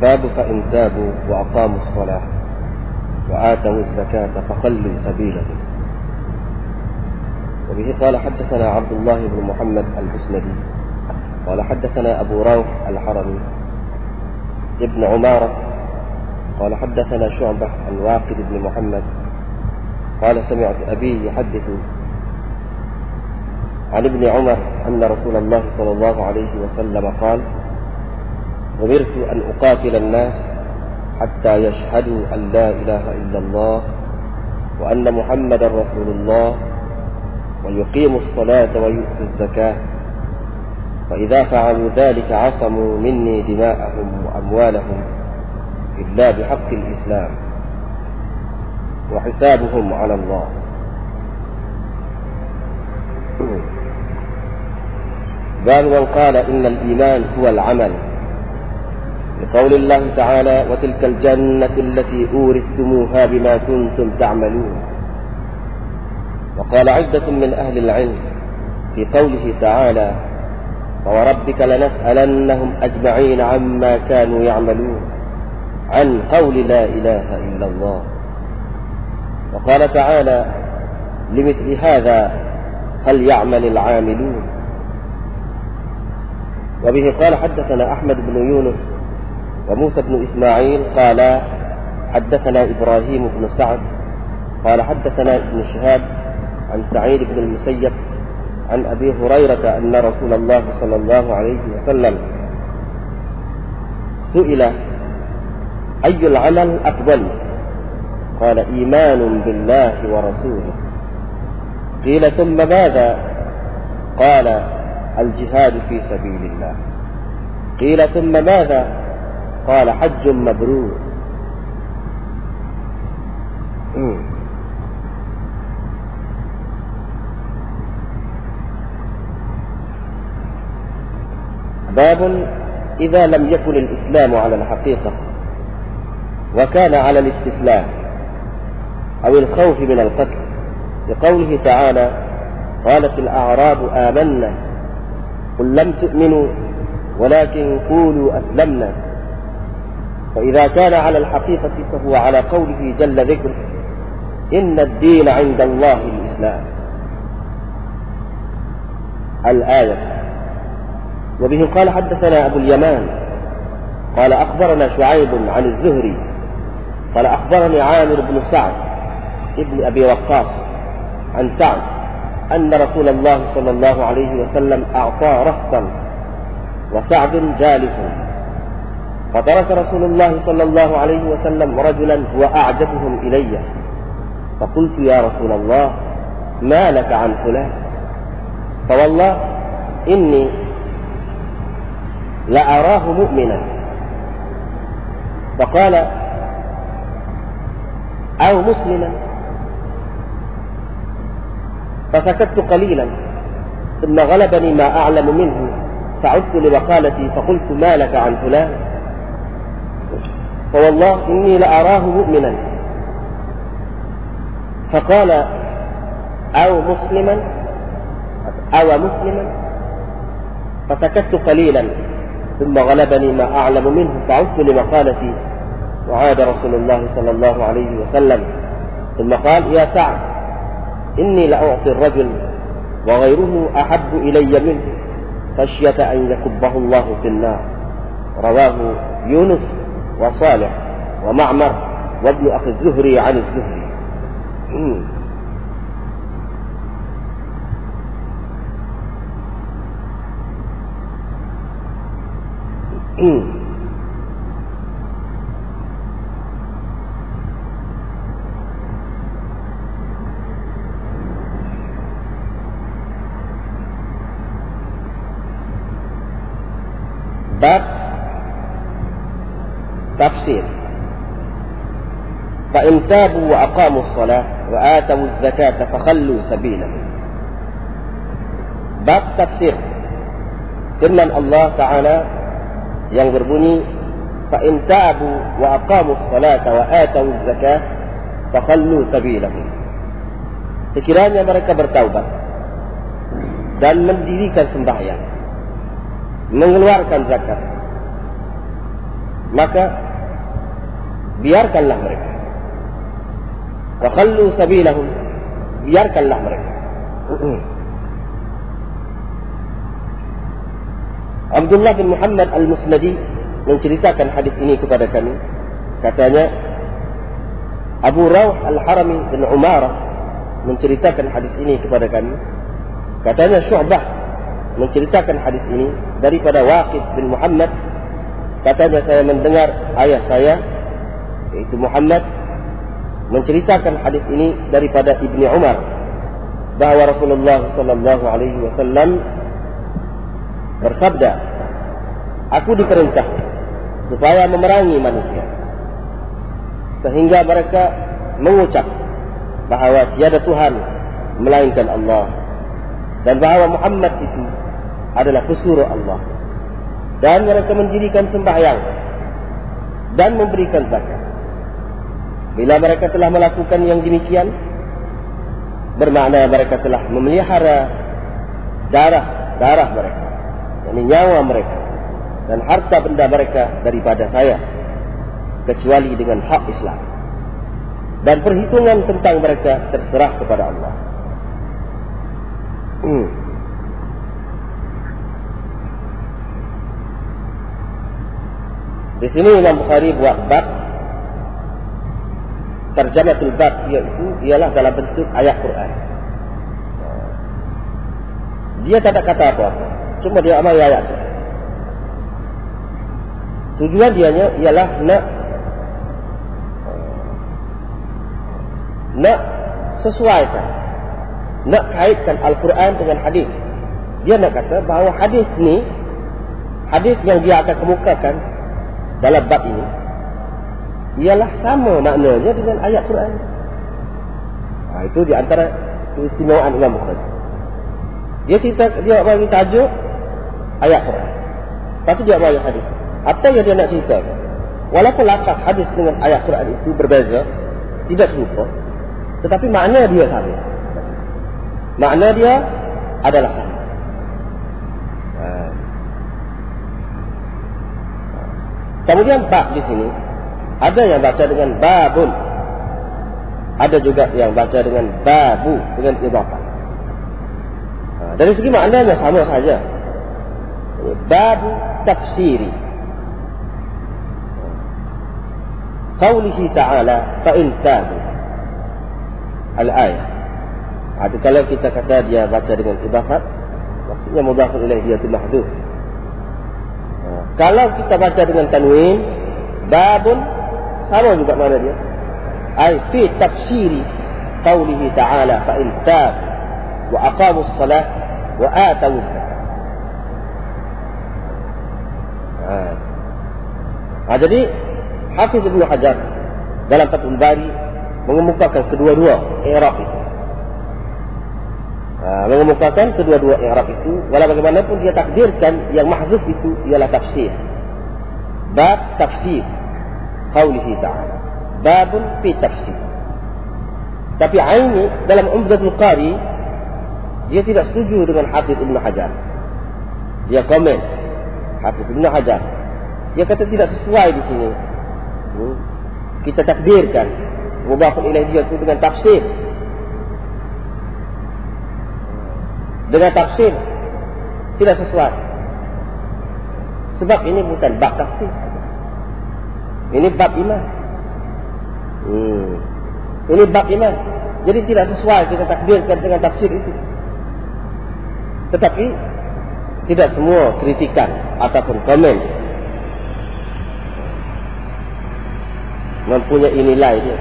باب فإن تابوا وأقاموا الصلاة وآتوا الزكاة فخلوا سبيلهم وبه قال حدثنا عبد الله بن محمد المسندي قال حدثنا أبو روح الحرمي ابن عمارة قال حدثنا شعبة عن واقد بن محمد قال سمعت أبي يحدث عن ابن عمر أن رسول الله صلى الله عليه وسلم قال أمرت أن أقاتل الناس حتى يشهدوا أن لا إله إلا الله وأن محمدا رسول الله ويقيموا الصلاة ويؤتوا الزكاة. فإذا فعلوا ذلك عصموا مني دماءهم وأموالهم إلا بحق الإسلام وحسابهم على الله. باب من قال إن الإيمان هو العمل لقول الله تعالى وتلك الجنة التي أورثتموها بما كنتم تعملون. وقال عدة من أهل العلم في قوله تعالى فوربك لنسألنهم أجمعين عما كانوا يعملون عن قول لا إله إلا الله. وقال تعالى لمثل هذا فليعمل العاملون؟ وبه قال حدثنا أحمد بن يونس وموسى بن إسماعيل قال حدثنا إبراهيم بن سعد قال حدثنا ابن شهاب عن سعيد بن المسيب عن أبي هريرة أن رسول الله صلى الله عليه وسلم سئل أي العمل أفضل؟ قال إيمان بالله ورسوله. قيل ثم ماذا؟ قال الجهاد في سبيل الله. قيل ثم ماذا؟ قال حج مبرور. باب إذا لم يكن الإسلام على الحقيقة وكان على الاستسلام أو الخوف من القتل. لقوله تعالى قالت الأعراب آمنا. قل لم تؤمنوا ولكن قولوا أسلمنا. فإذا كان على الحقيقة فهو على قوله جل ذكره إن الدين عند الله الإسلام. الآية. وبه قال حدثنا أبو اليمان قال أخبرنا شعيب عن الزهري قال أخبرني عامر بن سعد ابن أبي وقاص عن سعد أن رسول الله صلى الله عليه وسلم أعطى رهطا وسعد جالس. فترك رسول الله صلى الله عليه وسلم رجلا هو أعجبهم إلي. فقلت يا رسول الله ما لك عن فلان؟ فوالله إني لأراه مؤمنا. فقال أو مسلما؟ فسكت قليلا ثم غلبني ما أعلم منه. فعدت لوقالتي فقلت ما لك عن فلان؟ فوالله إني لأراه مؤمنا. فقال أو مسلما؟ أو مسلما؟ فسكت قليلا ثم غلبني ما أعلم منه فعدت لمقالتي وعاد رسول الله صلى الله عليه وسلم. ثم قال يا سعد إني لأعطي الرجل وغيره أحب إلي منه خشية أن يكبه الله في النار. رواه يونس. وصالح ومعمر وابن أخي الزهري عن الزهري. باب فإن تابوا وأقاموا الصلاة وآتوا الزكاة فخلوا سبيلهم باب تفسير firman Allah Ta'ala yang berbunyi فإن تابوا وأقاموا الصلاة وآتوا الزكاة فخلوا سبيلهم sekiranya mereka bertaubat dan mendirikan sembahyang mengeluarkan zakat maka biarkanlah mereka wa khallu sabilahum. Biarkanlah mereka. Abdullah bin Muhammad Al-Musnadi menceritakan hadis ini kepada kami. Katanya Abu Rawh Al-Harami bin Umarah menceritakan hadis ini kepada kami. Katanya Syu'bah menceritakan hadis ini daripada Waqid bin Muhammad. Katanya saya mendengar ayah saya yaitu Muhammad menceritakan hadis ini daripada Ibni Umar. Bahawa Rasulullah sallallahu alaihi wasallam bersabda aku diperintah supaya memerangi manusia sehingga mereka mengucap bahawa tiada Tuhan melainkan Allah dan bahawa Muhammad itu adalah pesuruh Allah. Dan mereka mendirikan sembahyang dan memberikan zakat bila mereka telah melakukan yang demikian bermakna mereka telah memelihara darah darah mereka yakni nyawa mereka dan harta benda mereka daripada saya kecuali dengan hak Islam dan perhitungan tentang mereka terserah kepada Allah hmm. di sini Imam Bukhari buat bab terjematul bab iaitu ialah dalam bentuk ayat Quran. Dia tak ada kata apa-apa. Cuma dia amal ayat tujuan dianya ialah nak nak sesuaikan nak kaitkan Al-Quran dengan hadis. Dia nak kata bahawa hadis ni hadis yang dia akan kemukakan dalam bab ini ialah sama maknanya dengan ayat Quran ha, itu di antara keistimewaan Imam Bukhari dia cerita dia bagi tajuk ayat Quran tu dia bagi hadis apa yang dia nak cerita walaupun lakas hadis dengan ayat Quran itu berbeza tidak serupa tetapi makna dia sama. Makna dia adalah sama. Ha. Kemudian bab di sini ada yang baca dengan babun. Ada juga yang baca dengan babu dengan idhafah. Ha. Dari segi maknanya sama saja. Babu tafsiri. Qawlihi ta'ala fa'in tabu al-ayah. Ada kalau kita kata dia baca dengan idafat, maksudnya mudhaf ilaih dia itu mahdhuf. Ha. Kalau kita baca dengan tanwin, babun sama juga mana dia? Ai fi tafsiri qawlihi ta'ala fa in tab wa aqamu as-salah wa atu az-zakah. Ha. ha. jadi Hafiz Ibn Hajar dalam Fathul Bari mengemukakan kedua-dua i'rab itu. Ha, mengemukakan kedua-dua i'rab itu walau bagaimanapun dia takdirkan yang mahzuf itu ialah tafsir. Bab tafsir qaulihi ta'ala. Babun fi tafsir. Tapi Aini dalam Umdatul Qari dia tidak setuju dengan Hafiz Ibn Hajar. Dia komen Hafiz Ibn Hajar. Dia kata tidak sesuai di sini. Hmm. Kita takdirkan mudafun ilaih dia itu dengan tafsir dengan tafsir tidak sesuai sebab ini bukan bab tafsir ini bab iman hmm. ini bab iman jadi tidak sesuai kita takdirkan dengan tafsir itu tetapi tidak semua kritikan ataupun komen mempunyai nilai dia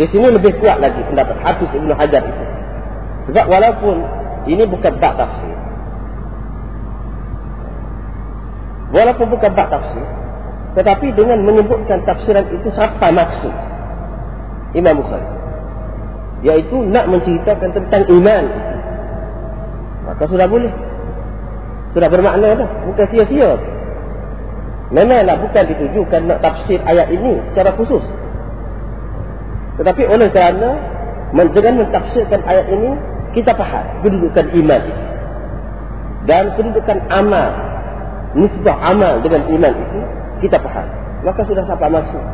di sini lebih kuat lagi pendapat Hafiz Ibn Hajar itu. Sebab walaupun ini bukan bak tafsir. Walaupun bukan bak tafsir. Tetapi dengan menyebutkan tafsiran itu siapa maksud. Imam Bukhari. Iaitu nak menceritakan tentang iman. Maka sudah boleh. Sudah bermakna dah. Bukan sia-sia. Memanglah bukan ditujukan nak tafsir ayat ini secara khusus. Tetapi oleh kerana dengan mentafsirkan ayat ini kita faham kedudukan iman dan kedudukan amal nisbah amal dengan iman itu kita faham. Maka sudah sampai masuk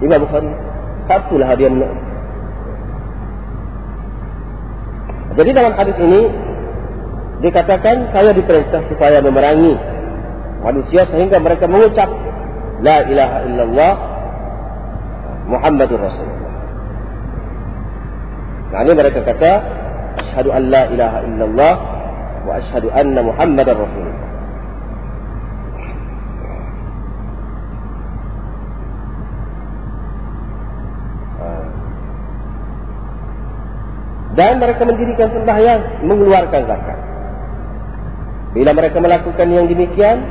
Imam Bukhari. Satulah dia nak. Jadi dalam hadis ini dikatakan saya diperintah supaya memerangi manusia sehingga mereka mengucap la ilaha illallah Muhammadur Rasulullah. Nah, mereka kata asyhadu an la ilaha illallah wa asyhadu anna Muhammadar Rasulullah. Dan mereka mendirikan sembahyang mengeluarkan zakat. Bila mereka melakukan yang demikian,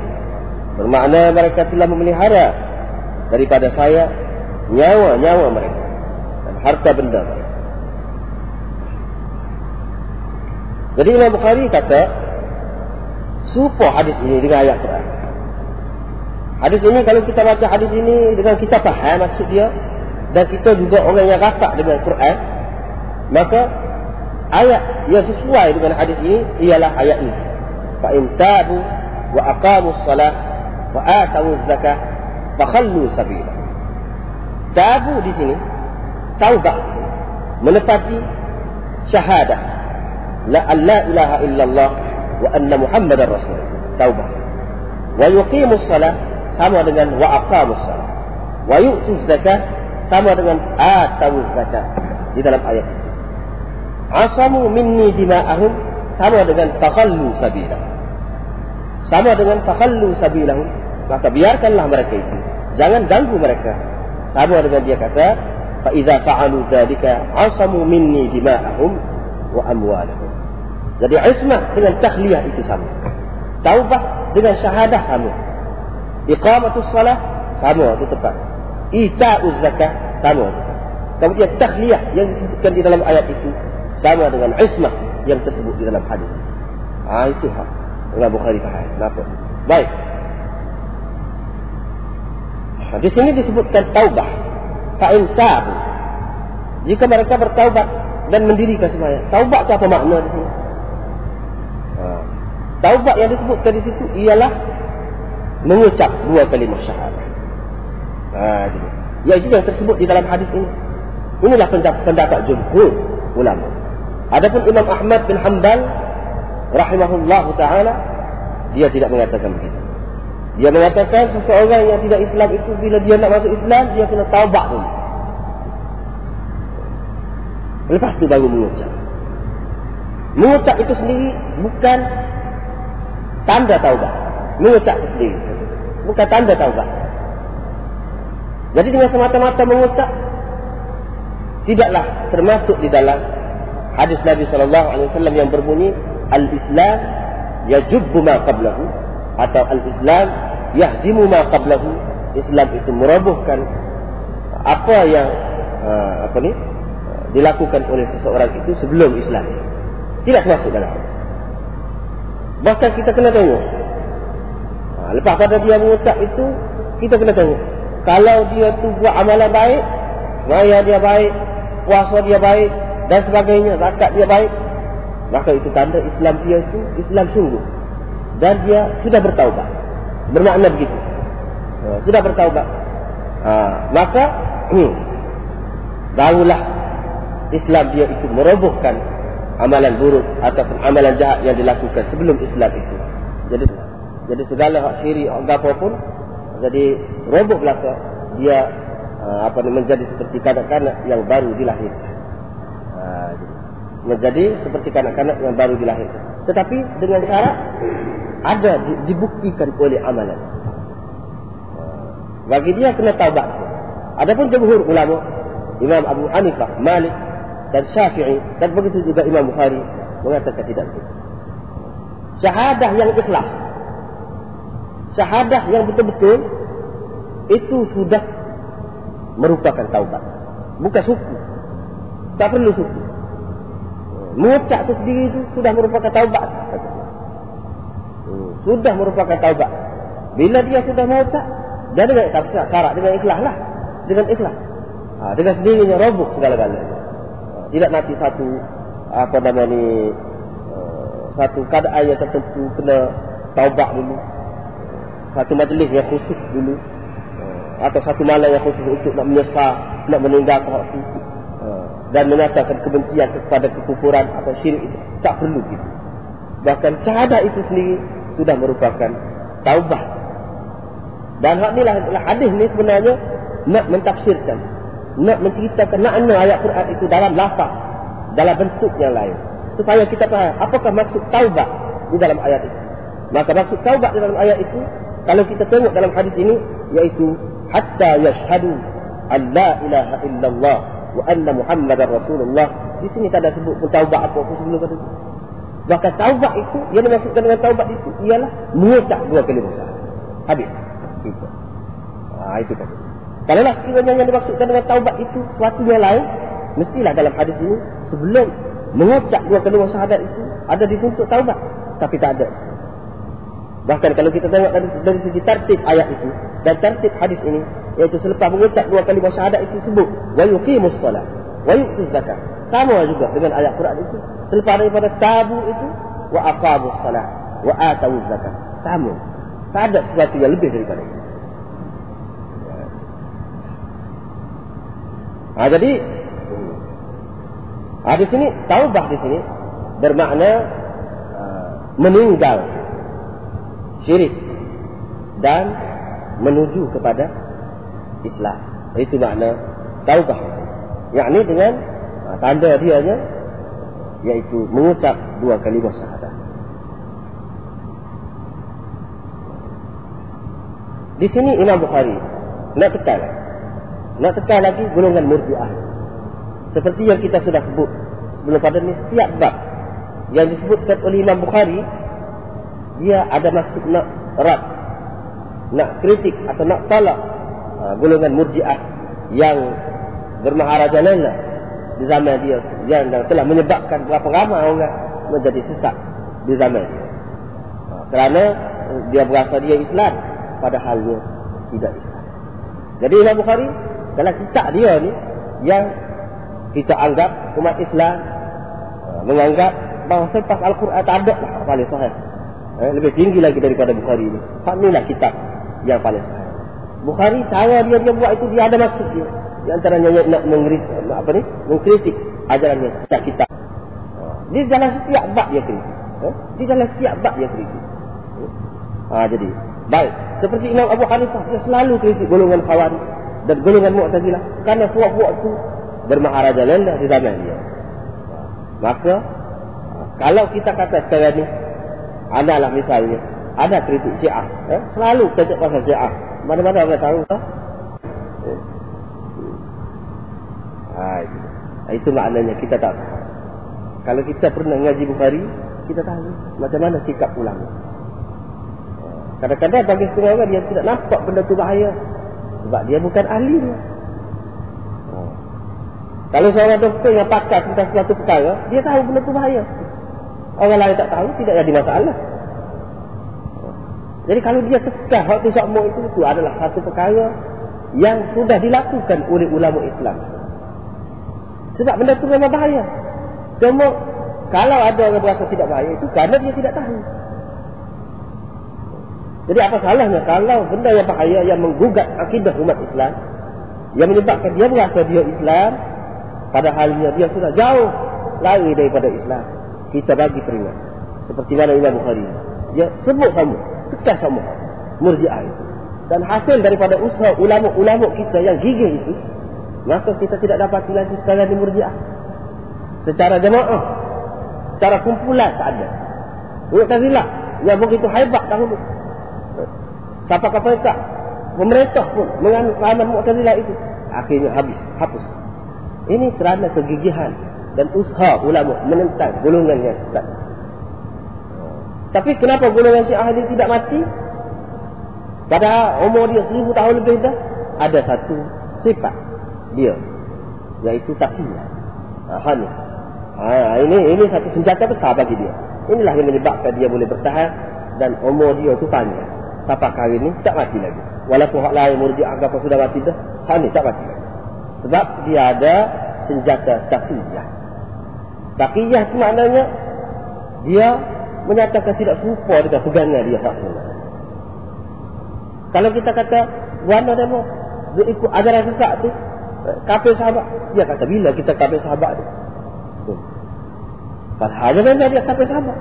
bermakna mereka telah memelihara daripada saya nyawa-nyawa mereka dan harta benda mereka. Jadi Imam Bukhari kata, supo hadis ini dengan ayat Quran. Hadis ini kalau kita baca hadis ini dengan kita faham maksud dia dan kita juga orang yang rapat dengan Quran, maka ayat yang sesuai dengan hadis ini ialah ayat ini. Fa in tabu wa aqamu shalah wa atu zakah fa khallu sabila. Tabu di sini taubat menepati syahadah la alla ilaha illallah wa anna muhammadar rasul. Taubat. Wa yuqimu shalah sama dengan wa aqamu shalah. Wa yu'tu zakah sama dengan atu zakah di dalam ayat ini asamu minni dima'ahum sama dengan fakhallu sabila. Sama dengan fakhallu sabilahum. Maka biarkanlah mereka itu. Jangan ganggu mereka. Sama dengan dia kata, fa idza fa'alu dzalika asamu minni dima'ahum wa amwalahum. Jadi ismah dengan tahliyah itu sama. Taubah dengan syahadah sama. Iqamatus salah sama itu tepat. Ita'uz zakah sama. Kemudian tahliyah yang disebutkan di dalam ayat itu sama dengan ismah yang tersebut di dalam hadis. Ah itu hak. Imam Bukhari faham. Kenapa? Baik. Di sini disebutkan taubah. Fa'in tabu. Jika mereka bertaubat dan mendirikan semuanya. Taubat apa makna di sini? Ha. Taubat yang disebutkan di situ ialah mengucap dua kalimah syahadah. Ha, ya itu yang tersebut di dalam hadis ini. Inilah pendapat jumhur ulama. Adapun Imam Ahmad bin Hanbal rahimahullah taala dia tidak mengatakan begitu. Dia mengatakan seseorang yang tidak Islam itu bila dia nak masuk Islam dia kena taubat dulu. Lepas itu baru mengucap. Mengucap itu sendiri bukan tanda taubat. Mengucap itu sendiri bukan tanda taubat. Jadi dengan semata-mata mengucap tidaklah termasuk di dalam hadis Nabi sallallahu alaihi wasallam yang berbunyi al-Islam yajubbu ma qablahu atau al-Islam yahdimu ma qablahu. Islam itu merobohkan apa yang uh, apa ni dilakukan oleh seseorang itu sebelum Islam. Tidak masuk dalam. Bahkan kita kena tengok. Ha, lepas pada dia mengucap itu kita kena tengok. Kalau dia tu buat amalan baik maya dia baik puasa dia baik dan sebagainya zakat dia baik. Maka itu tanda Islam dia itu Islam sungguh. Dan dia sudah bertaubat. Bermakna begitu. Ha, sudah bertaubat. Ha, maka hmm, barulah Islam dia itu merobohkan amalan buruk ataupun amalan jahat yang dilakukan sebelum Islam itu. Jadi jadi segala hak syirik hak apa pun jadi roboh belaka dia ha, apa menjadi seperti kanak-kanak yang baru dilahirkan menjadi seperti kanak-kanak yang baru dilahirkan. Tetapi dengan syarat ada dibuktikan oleh amalan. Bagi dia kena taubat. Adapun jumhur ulama, Imam Abu Hanifah, Malik dan Syafi'i dan begitu juga Imam Bukhari mengatakan tidak begitu. Syahadah yang ikhlas. Syahadah yang betul-betul itu sudah merupakan taubat. Bukan suku. Tak perlu suku. Mengucap itu sendiri itu sudah merupakan taubat. Hmm, sudah merupakan taubat. Bila dia sudah mengucap, dia dengan syarat dengan ikhlas lah. Dengan ikhlas. Ha, dengan sendirinya roboh segala-galanya. Tidak nanti satu apa nama ni uh, satu keadaan yang tertentu kena taubat dulu. satu majlis yang khusus dulu atau satu malam yang khusus untuk nak menyesal, nak meninggalkan hak itu dan menyatakan kebencian kepada kekufuran atau syirik itu tak perlu gitu. Bahkan syahadat itu sendiri sudah merupakan taubah. Dan hak inilah hadis ni sebenarnya nak mentafsirkan, nak menceritakan makna ayat Quran itu dalam lafaz, dalam bentuk yang lain. Supaya kita faham apakah maksud taubah di dalam ayat itu. Maka maksud taubah di dalam ayat itu, kalau kita tengok dalam hadis ini, iaitu hatta yashhadu an la ilaha illallah wa anna muhammadar rasulullah. Di sini tak ada sebut pun taubat apa pun sebelum itu. Bahkan taubat itu, yang dimaksudkan dengan taubat itu ialah mengucap dua kali dosa. Habis. Itu. Ha, itu kan. Kalau lah sekiranya yang dimaksudkan dengan taubat itu suatu yang lain, mestilah dalam hadis ini sebelum mengucap dua kali syahadat itu ada dituntut taubat. Tapi tak ada. Bahkan kalau kita tengok dari, dari segi tertib ayat itu dan tertib hadis ini, iaitu selepas mengucap dua kali syahadat itu sebut wa yuqimus salat wa yu'tuz zakat. Sama juga dengan ayat Quran itu. Selepas daripada tabu itu wa aqamus salat wa atawuz zakat. Sama. Tak ada sesuatu yang lebih daripada itu. Ha, jadi ha, di sini taubah di sini bermakna uh, meninggal syirik dan menuju kepada Islam. Itu makna taubah. Yang ini dengan uh, tanda dia nya yaitu mengucap dua kalimah syahadat. Di sini Imam Bukhari nak tekan nak tekan lagi golongan murjiah. Seperti yang kita sudah sebut sebelum pada ni setiap bab yang disebutkan oleh Imam Bukhari dia ada maksud nak rat nak kritik atau nak tolak uh, golongan murjiah yang bermaharajalela di zaman dia yang telah menyebabkan berapa ramai orang menjadi sesat di zaman dia. Uh, kerana dia berasa dia Islam padahal dia tidak Islam. Jadi Imam Bukhari dalam kitab dia ni yang kita anggap umat Islam uh, menganggap bahawa selepas Al-Quran tak ada lah paling sahih. Eh, lebih tinggi lagi daripada Bukhari ini. Hak inilah kitab yang paling sahih. Bukhari cara dia dia buat itu dia ada maksud dia. Di antaranya nak mengkritik apa ni? Mengkritik ajarannya kitab kita. Di dalam setiap bab dia kritik. Eh? Di dalam setiap bab dia kritik. Ha, jadi, baik. Seperti Imam Abu Hanifah, dia selalu kritik golongan khawarij dan golongan Mu'tazilah kerana puak-puak itu bermaharaja lelah di zaman dia. Maka kalau kita kata sekarang ni adalah misalnya ada kritik Syiah, eh? selalu kita pasal Syiah. Mana-mana orang tahu tak? Eh? Ha, itu. itu maknanya kita tak. Kalau kita pernah ngaji Bukhari, kita tahu macam mana sikap ulama. Kadang-kadang bagi setengah orang dia tidak nampak benda tu bahaya. Sebab dia bukan ahli dia. Oh. Kalau seorang doktor yang pakar tentang suatu perkara, dia tahu benda itu bahaya. Orang lain tak tahu, tidak jadi masalah. Jadi kalau dia sekah waktu sakmuk itu, itu adalah satu perkara yang sudah dilakukan oleh ulama Islam. Sebab benda itu memang bahaya. Cuma kalau ada orang berasa tidak bahaya itu kerana dia tidak tahu. Jadi apa salahnya kalau benda yang bahaya yang menggugat akidah umat Islam yang menyebabkan dia merasa dia Islam padahalnya dia sudah jauh lari daripada Islam. Kita bagi peringat. Seperti mana Imam Bukhari. Dia sebut sama. Tekas sama. Murji'ah itu. Dan hasil daripada usaha ulama-ulama kita yang gigih itu. Maka kita tidak dapat lagi sekarang di murji'ah. Secara jemaah. Secara kumpulan tak ada. Mu'tazilah. Yang begitu hebat dahulu. Siapa kata tak? Pemerintah pun menganut pahaman Mu'tazilah itu. Akhirnya habis, hapus. Ini kerana kegigihan dan usaha ulama menentang golongan yang sesat. Tapi kenapa golongan Syiah ini tidak mati? Pada umur dia seribu tahun lebih dah, ada satu sifat dia, yaitu takiyah. Ha, ni. Ha, ini ini satu senjata besar bagi dia. Inilah yang menyebabkan dia boleh bertahan dan umur dia itu panjang tapak kali ni tak mati lagi. Walaupun hak lain murji'ah apa sudah mati dah, ni tak mati lagi. Sebab dia ada senjata taqiyah. Taqiyah tu maknanya dia menyatakan tidak serupa dengan pegangan dia. Hak ni. Kalau kita kata Buana demo Dia ikut ajaran sesat tu Kafir sahabat Dia kata bila kita kafir sahabat tu? Padahal dia dia kafir sahabat.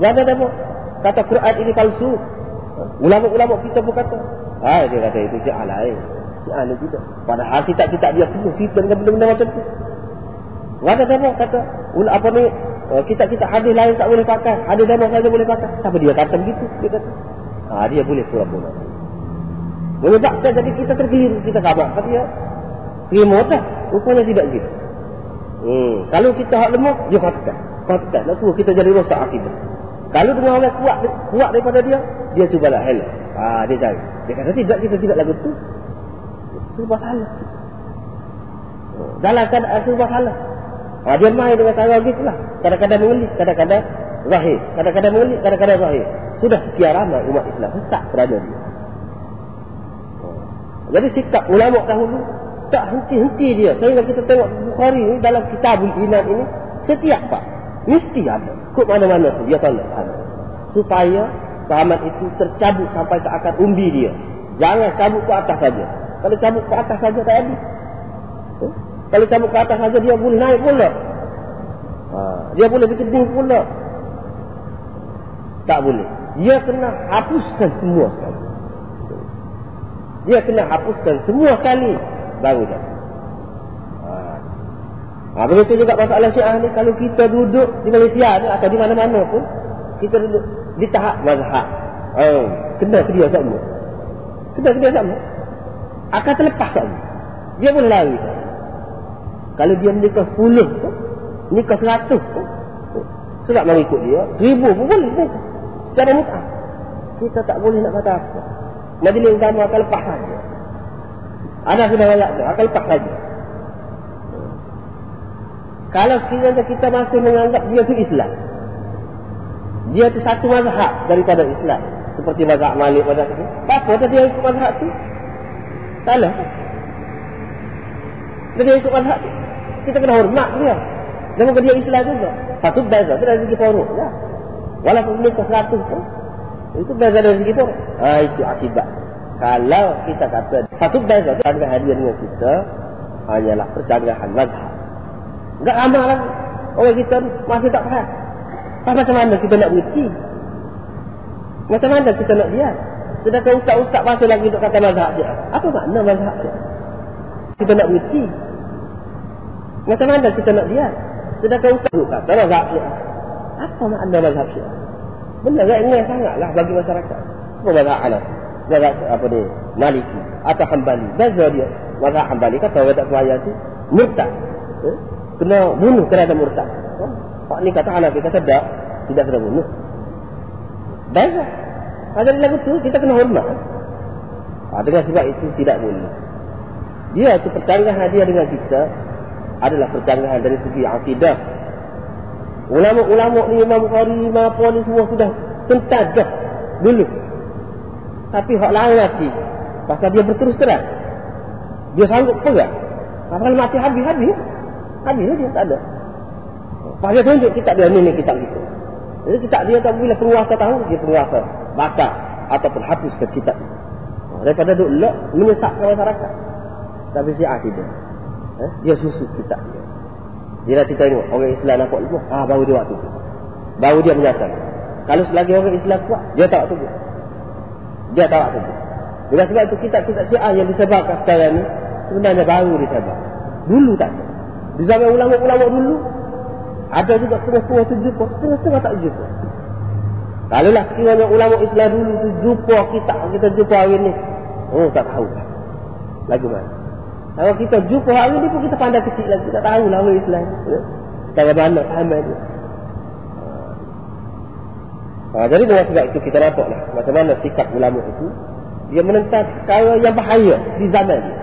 Buana demo Kata Quran ini palsu. Ulama-ulama kita pun kata Hai dia kata itu syiah lain Syiah ni tidak Padahal kitab-kitab dia penuh Kita dengan benda-benda macam tu. Buana demo kata Apa ni kita-kita hadis lain tak boleh pakai Hadis demo saja boleh pakai Tapi dia kata begitu Dia kata Ha, dia boleh pura-pura. Menyebabkan jadi kita terkeliru, kita khabar. Kata dia, terima tak? Rupanya tidak gitu. Hmm. Kalau kita hak lemah, dia katakan. Katakan. Nak suruh kita jadi rosak akibat. Kalau dengan orang kuat kuat daripada dia, dia cubalah hello. Ha, dia cari. Dia kata tidak, kita tidak lagu tu. Serba salah. Dalam keadaan serba salah. Ha, dia main dengan cara gitu lah. Kadang-kadang mengelik, kadang-kadang zahir. Kadang-kadang mengelik, kadang-kadang zahir. Sudah sekian ramai umat Islam sesat kerana dia. Jadi sikap ulama dahulu tak henti-henti dia. Sehingga kita tengok Bukhari ni dalam kitabul iman ini setiap pak mesti ada. Kut mana-mana tu dia tolak ada. Supaya sahabat itu tercabut sampai ke akar umbi dia. Jangan cabut ke atas saja. Kalau cabut ke atas saja tak ada. Kalau cabut ke atas saja dia boleh naik pula. Ha. Dia boleh bikin pula. Tak boleh dia kena hapuskan semua sekali. Dia kena hapuskan semua sekali baru dah. Ha, begitu juga masalah syiah ni kalau kita duduk di Malaysia ni atau di mana-mana pun kita duduk di tahap mazhab. Oh, kena ke dia sama. Kena ke dia sama. Akan terlepas sama. Dia pun lari. Kalau dia menikah 10 nikah 100 sebab mengikut dia, ribu pun boleh. Secara mut'ah. Kita tak boleh nak kata apa. Majlis agama akan lepas saja. Ada sudah ayat tu, akan lepas saja. Kalau sekiranya kita masih menganggap dia itu Islam. Dia itu satu mazhab daripada Islam. Seperti mazhab Malik, mazhab itu. Apa dia ikut mazhab itu? Salah. Dia ikut mazhab itu. Kita kena hormat dia. Dan dia Islam juga. Satu beza. Itu dari segi porok. Ya. Walaupun ke seratus pun. Itu beza dari segi tu. Ha, itu akibat. Kalau kita kata satu beza tu adalah hadir dengan kita. Hanyalah percanggahan mazhab. Enggak ramah lagi. Orang kita masih tak faham. Tak macam mana kita nak berhenti. Macam mana kita nak dia? Sedangkan ustaz-ustaz masih lagi untuk kata mazhab dia. Apa makna mazhab dia? Kita nak berhenti. Macam mana kita nak dia? Sedangkan ustaz kata mazhab dia. Apa makna mazhab syiah? Benda remeh sangatlah bagi masyarakat. Apa mazhab Hanaf? Mazhab apa ni? Maliki atau Hambali. Beza dia. Mazhab Hambali kata orang tak kuaya tu murtad. Eh? Kena bunuh kerana murtad. Oh? Pak ni kata Hanafi kata tak. Tidak kena bunuh. Beza. Ada lagu tu kita kena hormat. Ha, dengan sebab itu tidak boleh. Dia itu percanggahan dia dengan kita adalah percanggahan dari segi akidah Ulama-ulama ni Imam Bukhari, Imam apa ni semua sudah tentang dah dulu. Tapi hak lain lagi. Pasal dia berterus terang. Dia sanggup pegang. Pasal mati habis-habis. Habis dia tak ada. Pasal dia tunjuk kita dia ni ni kita gitu. Jadi kita dia tak bila penguasa tahu dia penguasa baca ataupun hapus ke kitab. Daripada duduk lek menyesatkan masyarakat. Tapi si ah tidak. Eh? Dia susu kitab dia. Bila kita tengok orang Islam nampak ilmu, ah baru dia waktu. Baru dia menyatakan. Kalau selagi orang Islam kuat, dia tak waktu. Dia tak waktu. Bila sebab itu kita kita syiah yang disebarkan sekarang ni, sebenarnya baru disebar. Dulu tak. Di zaman ulama-ulama dulu, ada juga setengah-setengah tu jumpa, setengah-setengah tak jumpa. Kalau lah sekiranya ulama Islam dulu tu jumpa kita, kita jumpa hari ni, oh tak tahu. Lagu mana? Kalau kita jumpa hari ni pun kita pandai kecil lagi. Kita tahu lah orang Islam. Ya? Cara mana pahamai dia. Ha, jadi dengan sebab itu kita nampak lah. Macam mana sikap ulama itu. Dia menentang perkara yang bahaya di zaman dia.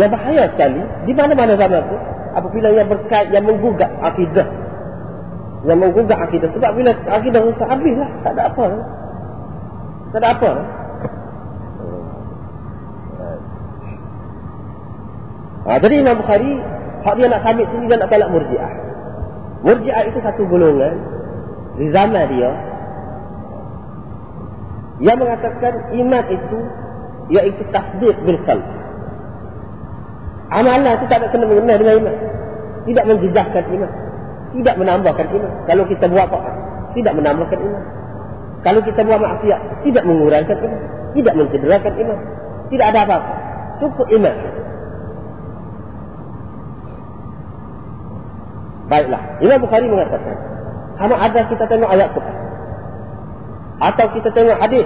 Yang bahaya sekali. Di mana-mana zaman itu. Apabila yang berkait, yang menggugat akidah. Yang menggugat akidah. Sebab bila akidah rusak habis lah. Tak ada apa. Tak ada apa. Ha, jadi Imam Bukhari, hak dia nak sabit sini dia nak tolak murjiah. Murjiah itu satu golongan di zaman dia Yang mengatakan iman itu iaitu tasdik bil qalb. Amalan itu tak ada kena mengena dengan iman. Tidak menjejahkan iman. Tidak menambahkan iman. Kalau kita buat apa? Tidak menambahkan iman. Kalau kita buat maksiat, tidak mengurangkan iman. Tidak mencederakan iman. Tidak ada apa-apa. Cukup iman. Baiklah. Imam Bukhari mengatakan. Sama ada kita tengok ayat Quran. Atau kita tengok hadis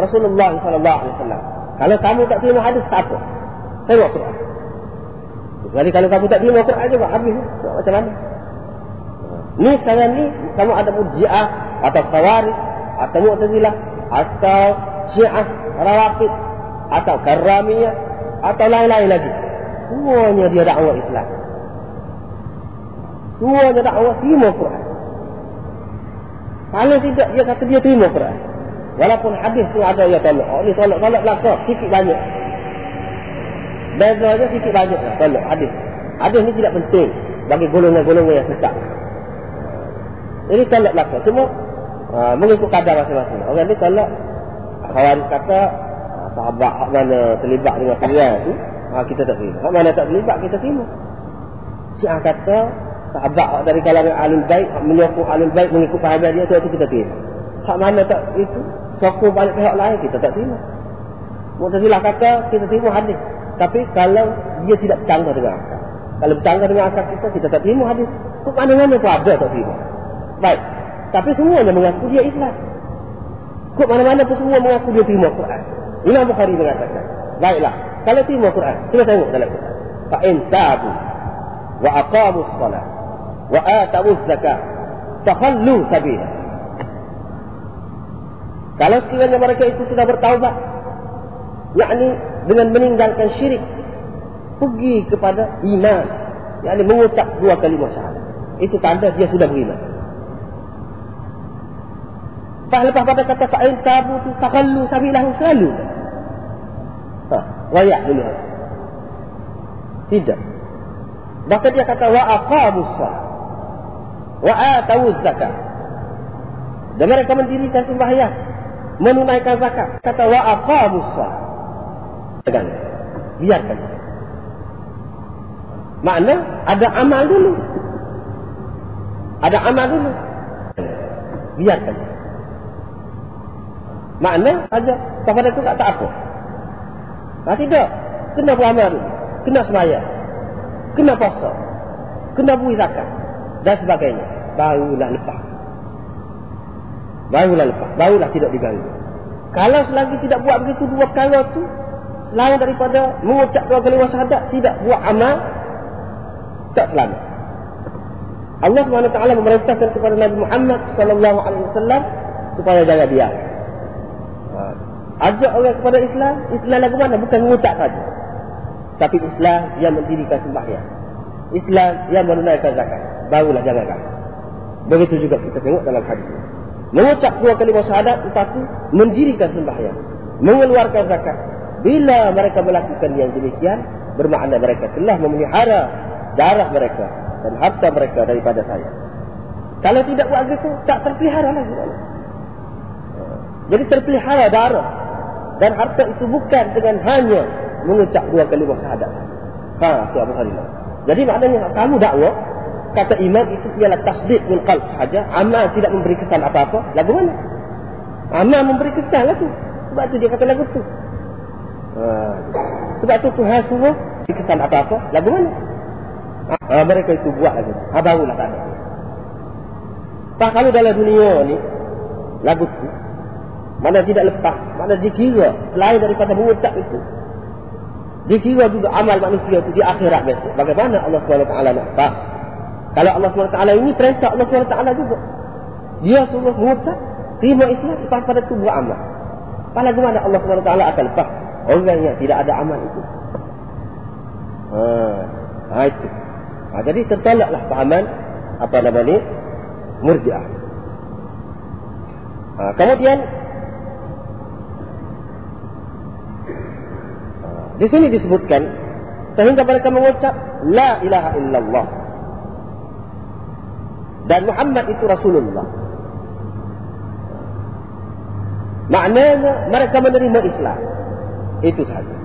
Rasulullah SAW. Kalau kamu tak terima hadis, tak apa. Tengok Quran. Jadi kalau kamu tak terima Quran juga, habis. Macam mana? Ni sekarang ni, kamu ada mujiah atau khawarij atau mu'tazilah atau syiah rawatib atau karamiyah atau lain-lain lagi. Semuanya dia dakwah Islam. Semuanya dakwah terima Quran. Kalau tidak, dia kata dia terima Quran. Walaupun hadis tu ada yang tolak. Oh, ni tolak-tolak belakang. Sikit banyak. Bezanya sikit banyak lah. Tolak hadis. Hadis ni tidak penting. Bagi golongan-golongan yang sesat. Ini tolak belakang. Cuma uh, mengikut kadar masing-masing. Orang ni tolak. Kawan kata uh, sahabat hak mana terlibat dengan pilihan tu. Uh, kita tak terima. Hak mana tak terlibat kita terima. Syiah kata sahabat dari kalangan alim baik menyokong alim baik mengikut pahaman dia tu kita terima. Hak mana tak itu sokong balik pihak lain kita tak terima. Mu'tazilah kata kita terima hadis. Tapi kalau dia tidak bercanggah dengan akal. Kalau bercanggah dengan akal kita, kita tak terima hadis. Kok mana-mana pun ada tak terima. Baik. Tapi semuanya mengaku dia Islam. Kok mana-mana pun semua mengaku dia terima Quran. Imam Bukhari mengatakan. Baiklah. Kalau terima Quran, kita tengok dalam Quran. Fa'in tabu wa aqamu salat wa atamu zakat takhallu sabila. Kalau sekiranya mereka itu sudah bertaubat, yakni dengan meninggalkan syirik, pergi kepada iman, yakni mengucap dua kalimah syahadat. Itu tanda dia sudah beriman. Pak lepas pada kata fa'in tabu tu takhallu sabilahu selalu. Ha, wayak dulu. Tidak. Bahkan dia kata wa aqamus salat wa atau zakat. Dan mereka mendirikan sembahyang, menunaikan zakat. Kata wa aqamus salat. Tegang. Biarkan. Makna ada amal dulu. Ada amal dulu. Biarkan. Makna saja kepada itu tak, tak apa. Nah, tidak. Kena beramal dulu. Kena sembahyang. Kena puasa. Kena bui zakat. Dan sebagainya barulah lepas. Barulah lepas. Barulah tidak diganggu. Kalau selagi tidak buat begitu dua perkara tu, selain daripada mengucap dua kali syahadat, tidak buat amal, tak selamat. Allah SWT memerintahkan kepada Nabi Muhammad wasallam supaya jangan diam. Ha. Ajak orang kepada Islam, Islam lagu mana? Bukan mengucap saja. Tapi Islam yang mendirikan sembahyang. Islam yang menunaikan zakat. Barulah jangan kamu. Begitu juga kita tengok dalam hadis. Mengucap dua kali syahadat tetapi mendirikan sembahyang, mengeluarkan zakat. Bila mereka melakukan yang demikian, bermakna mereka telah memelihara darah mereka dan harta mereka daripada saya. Kalau tidak buat begitu, tak terpelihara lagi. Jadi terpelihara darah dan harta itu bukan dengan hanya mengucap dua kali syahadat. Ha, Tuhan Allah. Jadi maknanya kamu dakwah kata iman itu ialah tasdik min qalb saja amal tidak memberi kesan apa-apa. Lagu mana? Amal memberi kesan lah tu. Sebab tu dia kata lagu tu. Ha. sebab tu Tuhan suruh beri kesan apa-apa. Lagu mana? Ha, mereka itu buat lagi ha, barulah tak ada. Tak kalau dalam dunia ni lagu tu mana tidak lepas? Mana dikira selain daripada mengucap itu? Dikira juga amal manusia itu di akhirat besok. Bagaimana Allah SWT nak faham kalau Allah SWT ini perintah Allah SWT juga. Dia suruh mengucap, terima Islam, lepas pada itu buat amal. Pada mana Allah SWT akan lepas orang yang tidak ada amal itu. Ha, ha itu. Ha, jadi tertolaklah pahaman apa nama ni murjiah. Ha, kemudian ha, di sini disebutkan sehingga mereka mengucap la ilaha illallah dan Muhammad itu Rasulullah. Maknanya mereka menerima Islam. Itu saja.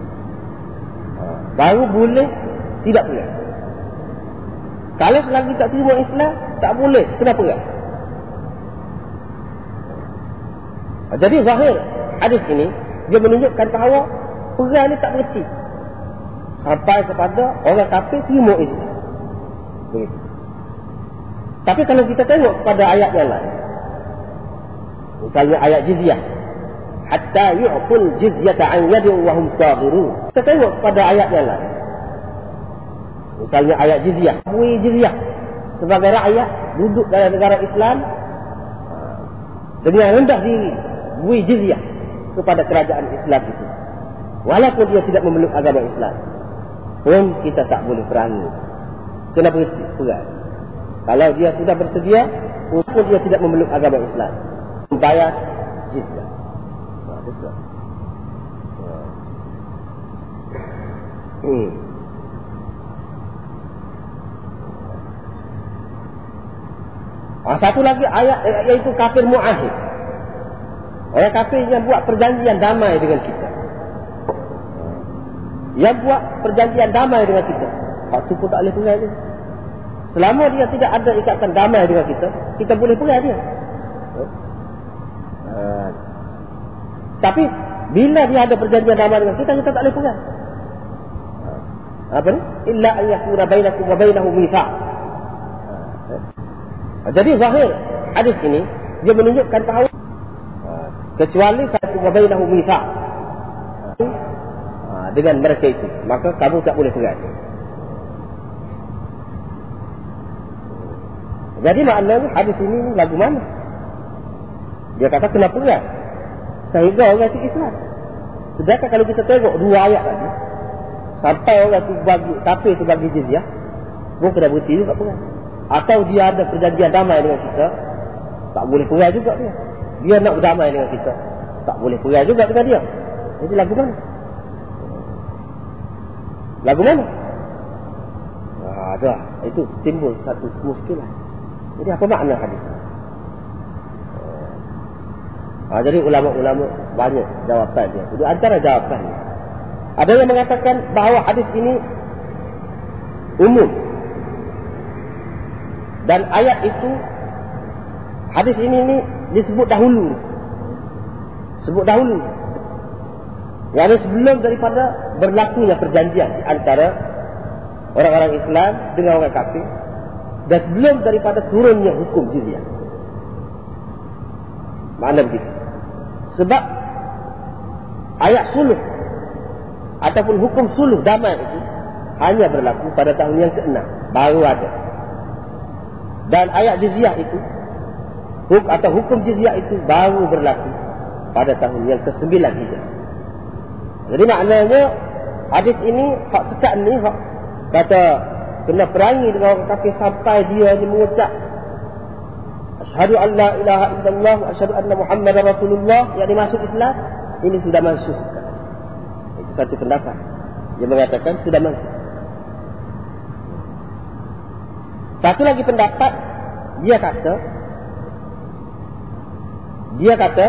Ha. Baru boleh tidak pegang. Kalau selagi tak terima Islam, tak boleh. Kenapa? Ha. Jadi zahir hadis ini, dia menunjukkan bahawa perang ni tak berhenti. Sampai kepada orang kafir terima Islam. Begitu. Tapi kalau kita tengok pada ayat yang lain. Misalnya ayat jizyah hatta yu'tul jizyata an yadin wa hum saghirun. Kita tengok pada ayat yang lain. Misalnya ayat jizyah. Bui jizyah. Sebagai rakyat duduk dalam negara Islam dengan rendah diri bui jizyah kepada kerajaan Islam itu. Walaupun dia tidak memeluk agama Islam. Pun kita tak boleh perangi. Kenapa itu? Perang. Kalau dia sudah bersedia, pun dia tidak memeluk agama Islam. Membayar jizyah. Hmm. Ah, satu lagi ayat iaitu kafir mu'ahid. Orang kafir yang buat perjanjian damai dengan kita. Yang buat perjanjian damai dengan kita. Waktu pun tak boleh perai dia. Selama dia tidak ada ikatan damai dengan kita, kita boleh perai dia. Uh, tapi bila dia ada perjanjian damai dengan kita, kita tak boleh perai apa ni illa an yakuna bainakum wa bainahu mithaq ha. jadi zahir hadis ini dia menunjukkan bahawa ha. kecuali satu wa bainahu mithaq ha. dengan mereka itu maka kamu tak boleh pegang jadi maknanya hadis ini lagu mana dia kata kena pegang sehingga orang itu Islam sedangkan kalau kita tengok dua ayat tadi Sampai orang tu bagi, kafir tu bagi jizyah. Pun kena berhenti juga perang. Atau dia ada perjanjian damai dengan kita. Tak boleh perang juga dia. Dia nak berdamai dengan kita. Tak boleh perang juga dengan dia. Jadi lagu mana? Lagu mana? Ada. Itu timbul satu muskilah. Jadi apa makna hadis? Ha, jadi ulama-ulama banyak jawapan dia. Jadi antara jawapannya. Ada yang mengatakan bahawa hadis ini umum. Dan ayat itu hadis ini ini disebut dahulu. Sebut dahulu. Yang sebelum daripada berlakunya perjanjian antara orang-orang Islam dengan orang kafir dan sebelum daripada turunnya hukum jizyah. Mana begitu? Sebab ayat suluh ataupun hukum suluh damai itu hanya berlaku pada tahun yang ke-6 baru ada dan ayat jizyah itu huk atau hukum jizyah itu baru berlaku pada tahun yang ke-9 hijrah jadi maknanya hadis ini hak sekat ni hak kata kena perangi dengan orang kafir sampai dia ni mengucap asyhadu an la ilaha illallah wa asyhadu anna muhammadar rasulullah. Yang dimaksud Islam ini sudah masuk. Satu pendapat. Yang mengatakan sudah masuk. Satu lagi pendapat dia kata dia kata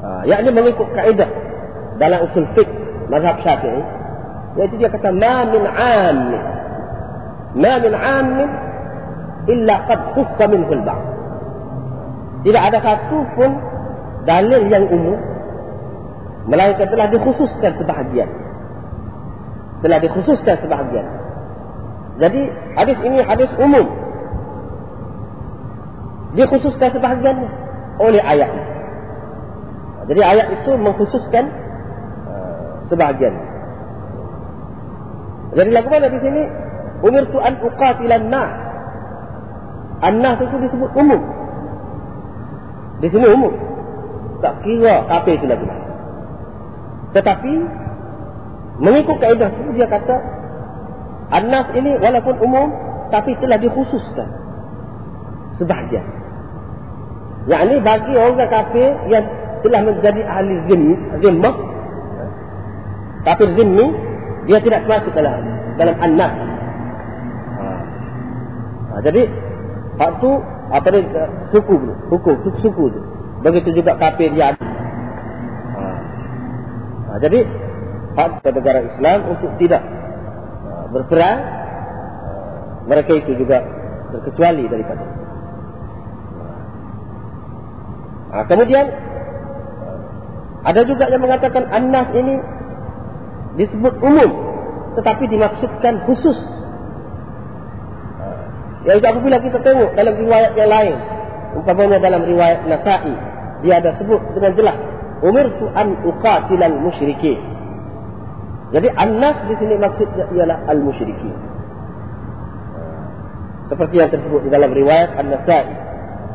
uh, yakni mengikut kaedah dalam usul fiqh mazhab Syafi'i iaitu dia kata ma min 'am ma min 'am illa qad khussa minhu al-ba'd. Tidak ada satu pun dalil yang umum Melainkan telah dikhususkan sebahagian. Telah dikhususkan sebahagian. Jadi hadis ini hadis umum. Dikhususkan sebahagian oleh ayat. Jadi ayat itu mengkhususkan uh, sebahagian. Jadi lagu mana di sini? Umir tu an uqatilan nas. An-nas itu disebut umum. Di sini umum. Tak kira apa itu lagu mana. Tetapi mengikut kaedah itu dia kata Anas ini walaupun umum tapi telah dikhususkan sebahagian. Yang ini bagi orang kafir yang telah menjadi ahli zimmi, zimmah kafir zimmi dia tidak masuk dalam dalam anas. Ha. Ha, jadi waktu apa ni suku hukum suku suku itu Begitu juga kafir dia. Ha. Ha, jadi hak negara Islam untuk tidak ha, berperang ha, mereka itu juga terkecuali daripada. Ha, kemudian ada juga yang mengatakan Anas ini disebut umum tetapi dimaksudkan khusus. Ya, apabila kita tengok dalam riwayat yang lain, umpamanya dalam riwayat Nasa'i, dia ada sebut dengan jelas, umirtu an uqatilal musyrikin. Jadi Anas di sini maksudnya ialah al-musyrikin. Seperti yang tersebut di dalam riwayat An-Nasa'i,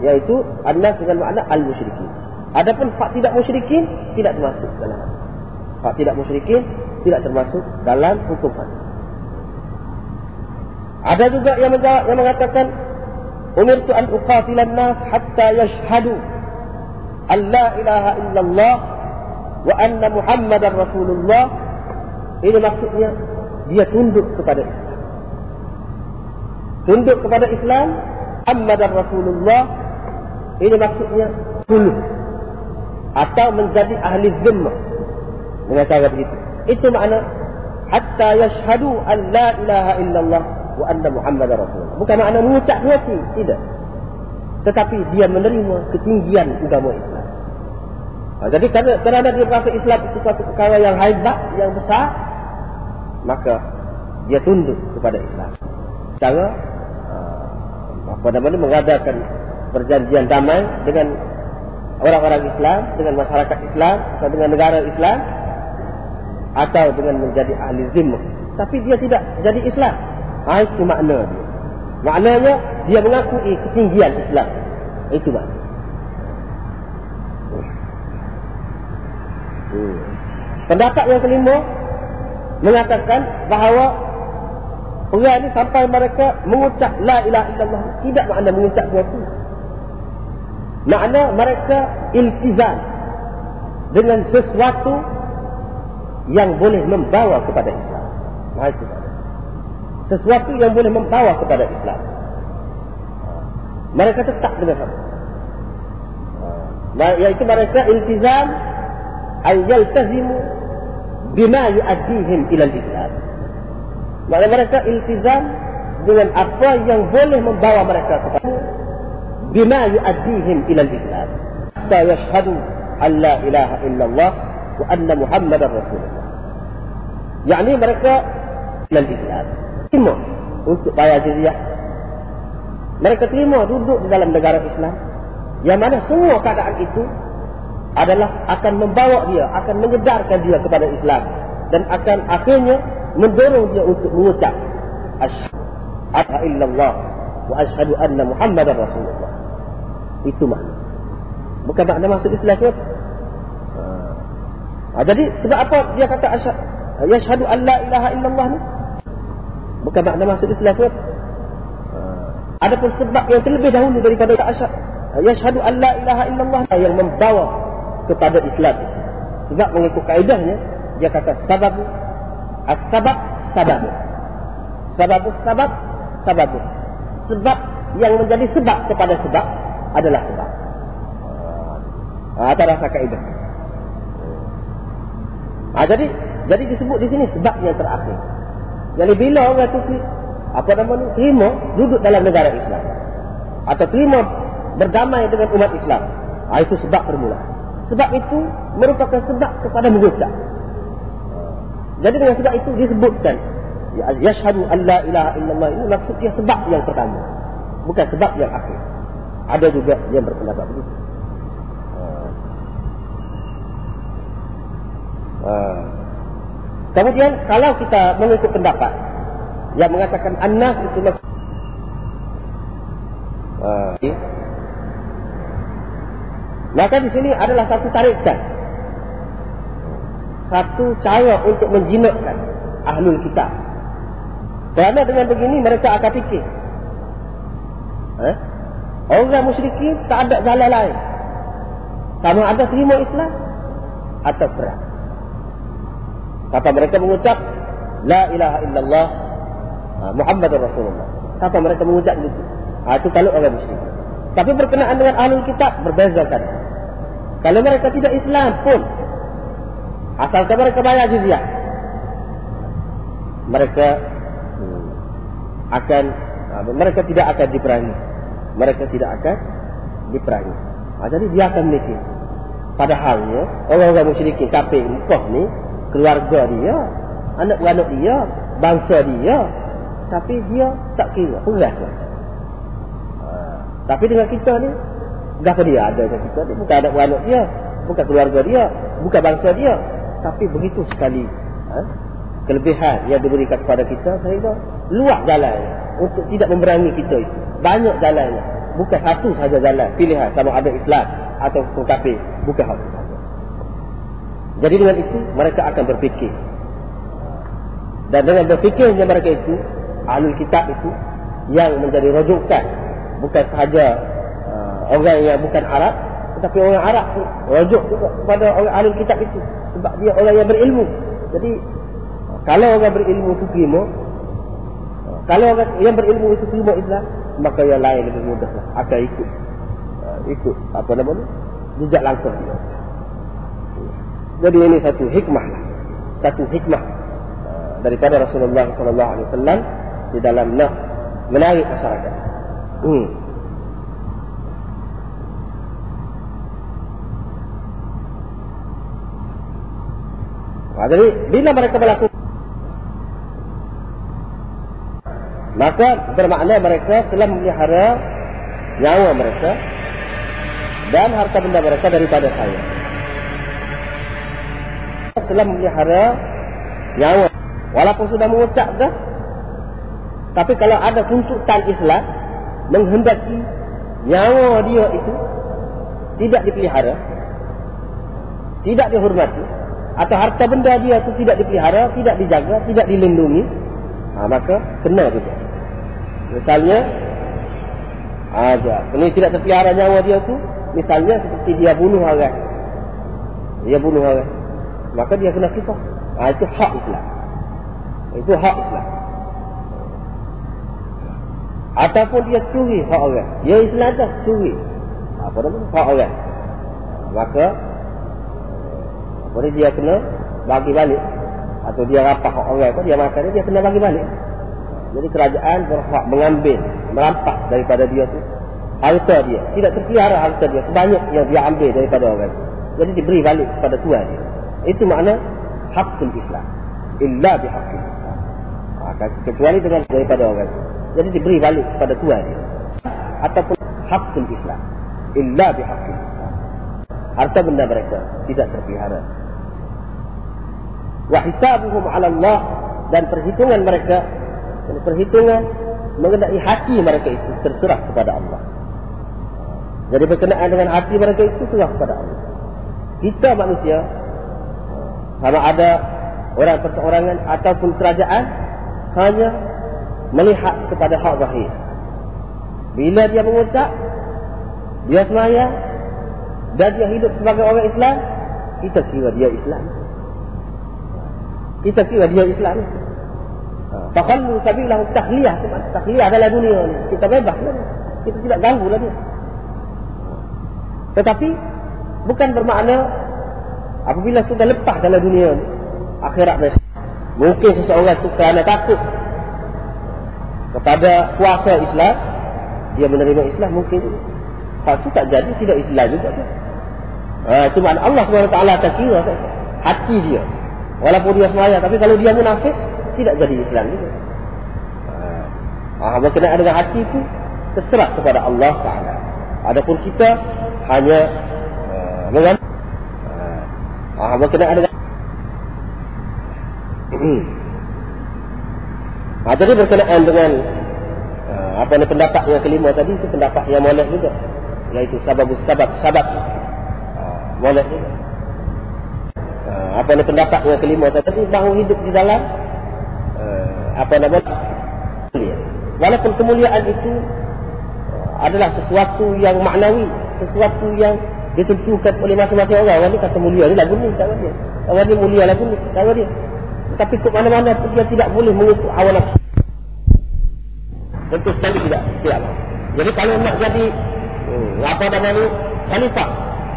yaitu Anas dengan makna al-musyrikin. Adapun hak tidak musyrikin tidak termasuk dalam hak tidak musyrikin tidak termasuk dalam hukum hadis. Ada juga yang menjawab yang mengatakan umirtu an uqatilan nas hatta yashhadu an la ilaha illallah wa anna muhammadar rasulullah ini maksudnya dia tunduk kepada Islam. Tunduk kepada Islam Muhammadar Rasulullah ini maksudnya tunduk atau menjadi ahli zimmah dengan cara begitu. Itu makna hatta yashhadu an la ilaha illallah wa anna muhammadar rasulullah. Bukan makna mengucap hati, tidak. Tetapi dia menerima ketinggian agama Islam. Ha, jadi kerana, kerana dia berasa Islam itu satu perkara yang hebat, yang besar, maka dia tunduk kepada Islam. Cara ha, apa namanya mengadakan perjanjian damai dengan orang-orang Islam, dengan masyarakat Islam, dengan negara Islam, atau dengan menjadi ahli zimmah. Tapi dia tidak jadi Islam. Ha, itu makna dia. Maknanya, dia mengakui ketinggian Islam. Itu makna. Hmm. Pendapat yang kelima, mengatakan bahawa orang ini sampai mereka mengucap La ilaha illallah. Tidak makna mengucap itu. Makna mereka iltizam dengan sesuatu yang boleh membawa kepada Islam. Sesuatu yang boleh membawa kepada Islam. Mereka tetap dengan sama. Nah, iaitu mereka iltizam ayal tazimu bima yu'addihim ila Islam. Maka mereka iltizam dengan apa yang boleh membawa mereka kepada bima yu'addihim ila Islam. Hatta yashhadu an la ilaha illallah wa anna Muhammadar Rasulullah. Yakni mereka dalam Islam. Terima untuk bayar jizyah. Mereka terima duduk di dalam negara Islam. Yang mana semua keadaan itu adalah akan membawa dia, akan menyedarkan dia kepada Islam. Dan akan akhirnya mendorong dia untuk mengucap. Asyadu illallah wa asyhadu anna muhammadar rasulullah. Itu makna. Bukan makna masuk Islam siapa? Ha, jadi sebab apa dia kata asyhadu yashhadu an la ilaha illallah ni? Bukan makna masuk Islam ke? Ada pun sebab yang terlebih dahulu daripada asyhadu yashhadu an la ilaha illallah yang membawa kepada Islam. Sebab mengikut kaedahnya dia kata sabab as-sabab sabab. Sabab sabab sabab. Sebab yang menjadi sebab kepada sebab adalah sebab. Ah, ada rasa kaedah. Ah, jadi jadi disebut di sini sebab yang terakhir. Jadi bila orang itu apa nama ni terima duduk dalam negara Islam atau terima berdamai dengan umat Islam, ah, itu sebab permulaan. Sebab itu merupakan sebab kepada mengucap. Jadi dengan sebab itu disebutkan ya yashhadu an la ilaha illallah ini maksudnya sebab yang pertama. Bukan sebab yang akhir. Ada juga yang berpendapat begitu. Uh. Kemudian kalau kita mengikut pendapat yang mengatakan anas itu maksud uh, maka di sini adalah satu tarikan. Satu cara untuk menjinakkan ahlul kitab. Kerana dengan begini mereka akan fikir eh? orang musyrikin tak ada jalan lain. Sama ada terima Islam atau perang Kata mereka mengucap La ilaha illallah ha, Muhammad Rasulullah Kata mereka mengucap begitu ha, Itu kalau orang musyrik Tapi berkenaan dengan ahlul kitab Berbezakan Kalau mereka tidak Islam pun, asalkan mereka bayar jizyah, mereka hmm, akan mereka tidak akan diperangi. Mereka tidak akan diperangi. Ha, jadi dia akan memiliki. Padahalnya, orang-orang musyrikin kafir Mekah ni, keluarga dia, anak-anak dia, bangsa dia, tapi dia tak kira, peras lah. Ha, tapi dengan kita ni, Gapa dia ada dengan kita ni? Bukan anak-anak dia. Bukan keluarga dia. Bukan bangsa dia. Tapi begitu sekali. Ha? Kelebihan yang diberikan kepada kita. Sehingga luar jalan. Untuk tidak memberangi kita itu. Banyak jalan. Bukan satu saja jalan. Pilihan. Sama ada Islam. Atau kafir. Bukan hal itu. Jadi dengan itu. Mereka akan berfikir. Dan dengan berfikirnya mereka itu. Alul kitab itu. Yang menjadi rujukan. Bukan sahaja orang yang bukan Arab tetapi orang Arab tu rujuk juga kepada orang alim kitab itu sebab dia orang yang berilmu jadi kalau orang berilmu itu terima kalau orang yang berilmu itu terima Islam maka yang lain lebih mudah lah. akan ikut uh, ikut apa nama ni jejak langkah dia jadi ini satu hikmah lah satu hikmah uh, daripada Rasulullah sallallahu alaihi wasallam di dalam nak menarik masyarakat hmm. Ha, jadi bila mereka melakukan maka bermakna mereka telah memelihara nyawa mereka dan harta benda mereka daripada saya. Telah memelihara nyawa. Walaupun sudah mengucap dah tapi kalau ada tuntutan Islam menghendaki nyawa dia itu tidak dipelihara tidak dihormati atau harta benda dia itu tidak dipelihara, tidak dijaga, tidak dilindungi, ha, maka kena juga. Misalnya, aja, ini tidak terpelihara nyawa dia itu, misalnya seperti dia bunuh orang, dia bunuh orang, maka dia kena kisah. Ha, itu hak Islam. Itu hak Islam. Ataupun dia curi hak orang. Dia Islam dah curi. Apa nama? Hak orang. Maka boleh dia kena bagi balik atau dia rapah orang tu dia makan dia kena bagi balik. Jadi kerajaan berhak mengambil, merampas daripada dia tu harta dia. Tidak terpelihara harta dia sebanyak yang dia ambil daripada orang. Jadi diberi balik kepada tuan dia. Itu makna hakul Islam. Illa bihaqqil Islam. Ha, kecuali dengan daripada orang. Jadi diberi balik kepada tuan dia. Ataupun hakul Islam. Illa bihaqqil Islam. Harta benda mereka tidak terpelihara wa hisabuhum 'ala Allah dan perhitungan mereka perhitungan mengenai hati mereka itu terserah kepada Allah. Jadi berkenaan dengan hati mereka itu terserah kepada Allah. Kita manusia sama ada orang perseorangan ataupun kerajaan hanya melihat kepada hak zahir. Bila dia mengucap, dia semaya dan dia hidup sebagai orang Islam, kita kira dia Islam. Kita kira dia Islam. Fakhallu sabilahu tahliyah. Tahliyah dalam dunia ni Kita bebas lah. Kita tidak ganggu lah dia. Tetapi Bukan bermakna Apabila sudah lepas dalam dunia ni Akhirat ni Mungkin seseorang tu kerana takut Kepada kuasa Islam Dia menerima Islam mungkin Hal tu tak jadi Tidak Islam juga Ha, itu makna Allah SWT tak kira hati dia Walaupun dia semaya, tapi kalau dia munafik, tidak jadi Islam juga. Ha, berkenaan dengan hati itu, terserah kepada Allah Taala. Adapun kita hanya uh, dengan ah, berkenaan dengan ha, jadi berkenaan dengan uh, apa ni pendapat yang kelima tadi itu pendapat yang molek juga. Iaitu sabab sabab uh, molek juga. Ha, apa ni pendapat yang kelima tadi bahawa hidup di dalam uh, apa nama mulia. Walaupun kemuliaan itu uh, adalah sesuatu yang maknawi, sesuatu yang ditentukan oleh masing-masing orang. Orang ni kata mulia ni lagu ni kata dia. Orang ni mulia lagu ni kata dia. Tapi ke mana-mana pun dia tidak boleh mengikut hawa nafsu. Tentu sekali tidak. tidak. Jadi kalau nak jadi hmm, apa nama ni khalifah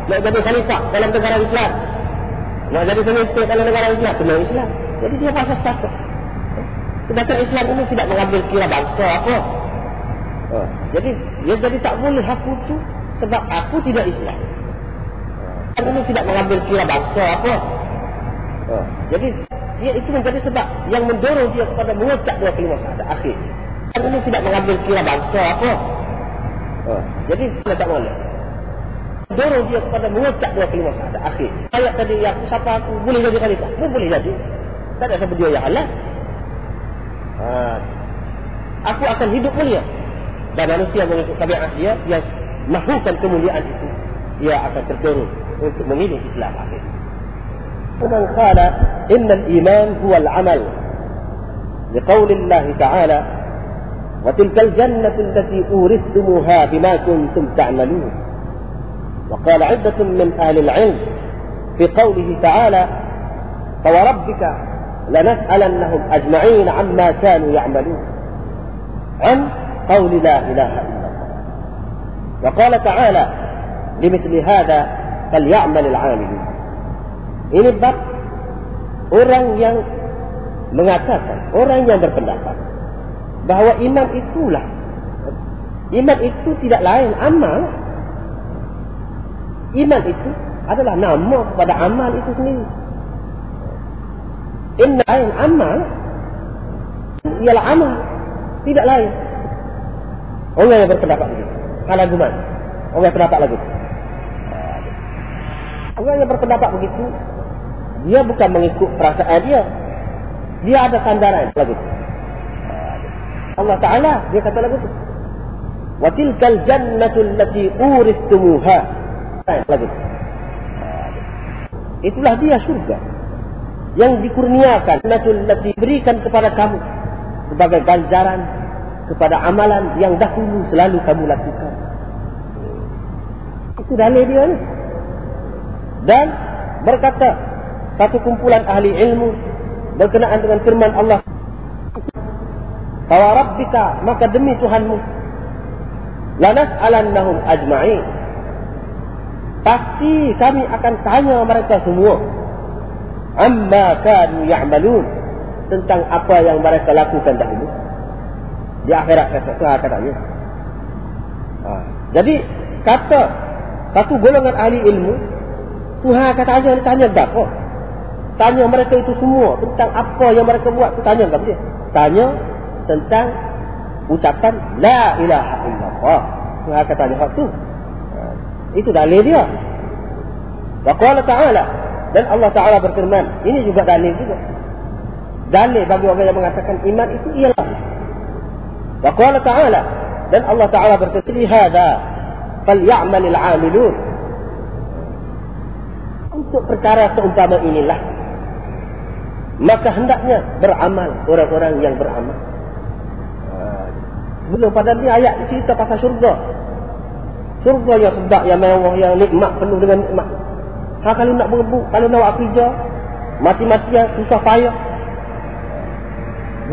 nak jadi khalifah dalam negara Islam. Nak jadi pemimpin dalam negara Islam, kena Islam. Jadi dia pasal satu. Sedangkan Islam ini tidak mengambil kira bangsa apa. Oh. Jadi, dia jadi tak boleh aku tu sebab aku tidak Islam. Islam ini tidak mengambil kira bangsa apa. Oh. Jadi, dia itu menjadi sebab yang mendorong dia kepada mengucap dua kelima syahadat akhir. Islam ini tidak mengambil kira bangsa apa. Oh. Jadi, dia tak boleh dorong dia kepada mengucap dua kelima syahadat akhir. Ayat tadi aku siapa aku boleh jadi khalifah. Pun boleh jadi. Tak ada siapa dia yang halal. Ha. Aku akan hidup mulia. Dan manusia mengikut tabiat dia yang mahukan kemuliaan itu. Dia akan terdorong untuk memilih Islam akhir. ومن قال إن الإيمان هو العمل لقول الله تعالى وتلك الجنة التي أورثتموها بما كنتم تعملون وقال عدة من أهل العلم في قوله تعالى فوربك لنسألنهم أجمعين عما كانوا يعملون عن قول لا إله إلا الله وقال تعالى لمثل هذا falyamalil amil. Ini bab orang yang mengatakan, orang yang berpendapat bahawa iman itulah iman itu tidak lain amal. Iman itu adalah nama kepada amal itu sendiri. Inna lain amal ialah amal tidak lain. Orang yang berpendapat begitu. Kalau gimana? Orang yang berpendapat lagi. Itu. Orang yang berpendapat begitu, dia bukan mengikut perasaan dia. Dia ada sandaran lagu. Allah Ta'ala, dia kata lagu itu. وَتِلْكَ الْجَنَّةُ الَّتِي أُورِثْتُمُوهَا lagi. Itulah dia surga yang dikurniakan nasul diberikan kepada kamu sebagai ganjaran kepada amalan yang dahulu selalu kamu lakukan. Itu dalil dia ni. Dan berkata satu kumpulan ahli ilmu berkenaan dengan firman Allah. Tawa Rabbika maka demi Tuhanmu lanas alannahum ajma'in. Pasti kami akan tanya mereka semua amma kanu ya'malun tentang apa yang mereka lakukan dahulu. Di akhirat sesuatu katanya. Ha. jadi kata satu golongan ahli ilmu Tuhan kata aja tanya apa tanya mereka itu semua tentang apa yang mereka buat tanya tak dia tanya tentang ucapan la ilaha illallah Tuhan kata tanya waktu itu dalil dia. Wa qala ta'ala dan Allah Ta'ala berfirman, ini juga dalil juga. Dalil bagi orang yang mengatakan iman itu ialah. Wa qala ta'ala dan Allah Ta'ala berfirman, "Hada falyamalil 'amilun." Untuk perkara seumpama inilah maka hendaknya beramal orang-orang yang beramal. Sebelum pada ni ayat cerita pasal syurga. Surga yang sedap, yang mewah, yang nikmat, penuh dengan nikmat. Ha, kalau nak berebut, kalau nak buat kerja, mati-matian, susah payah.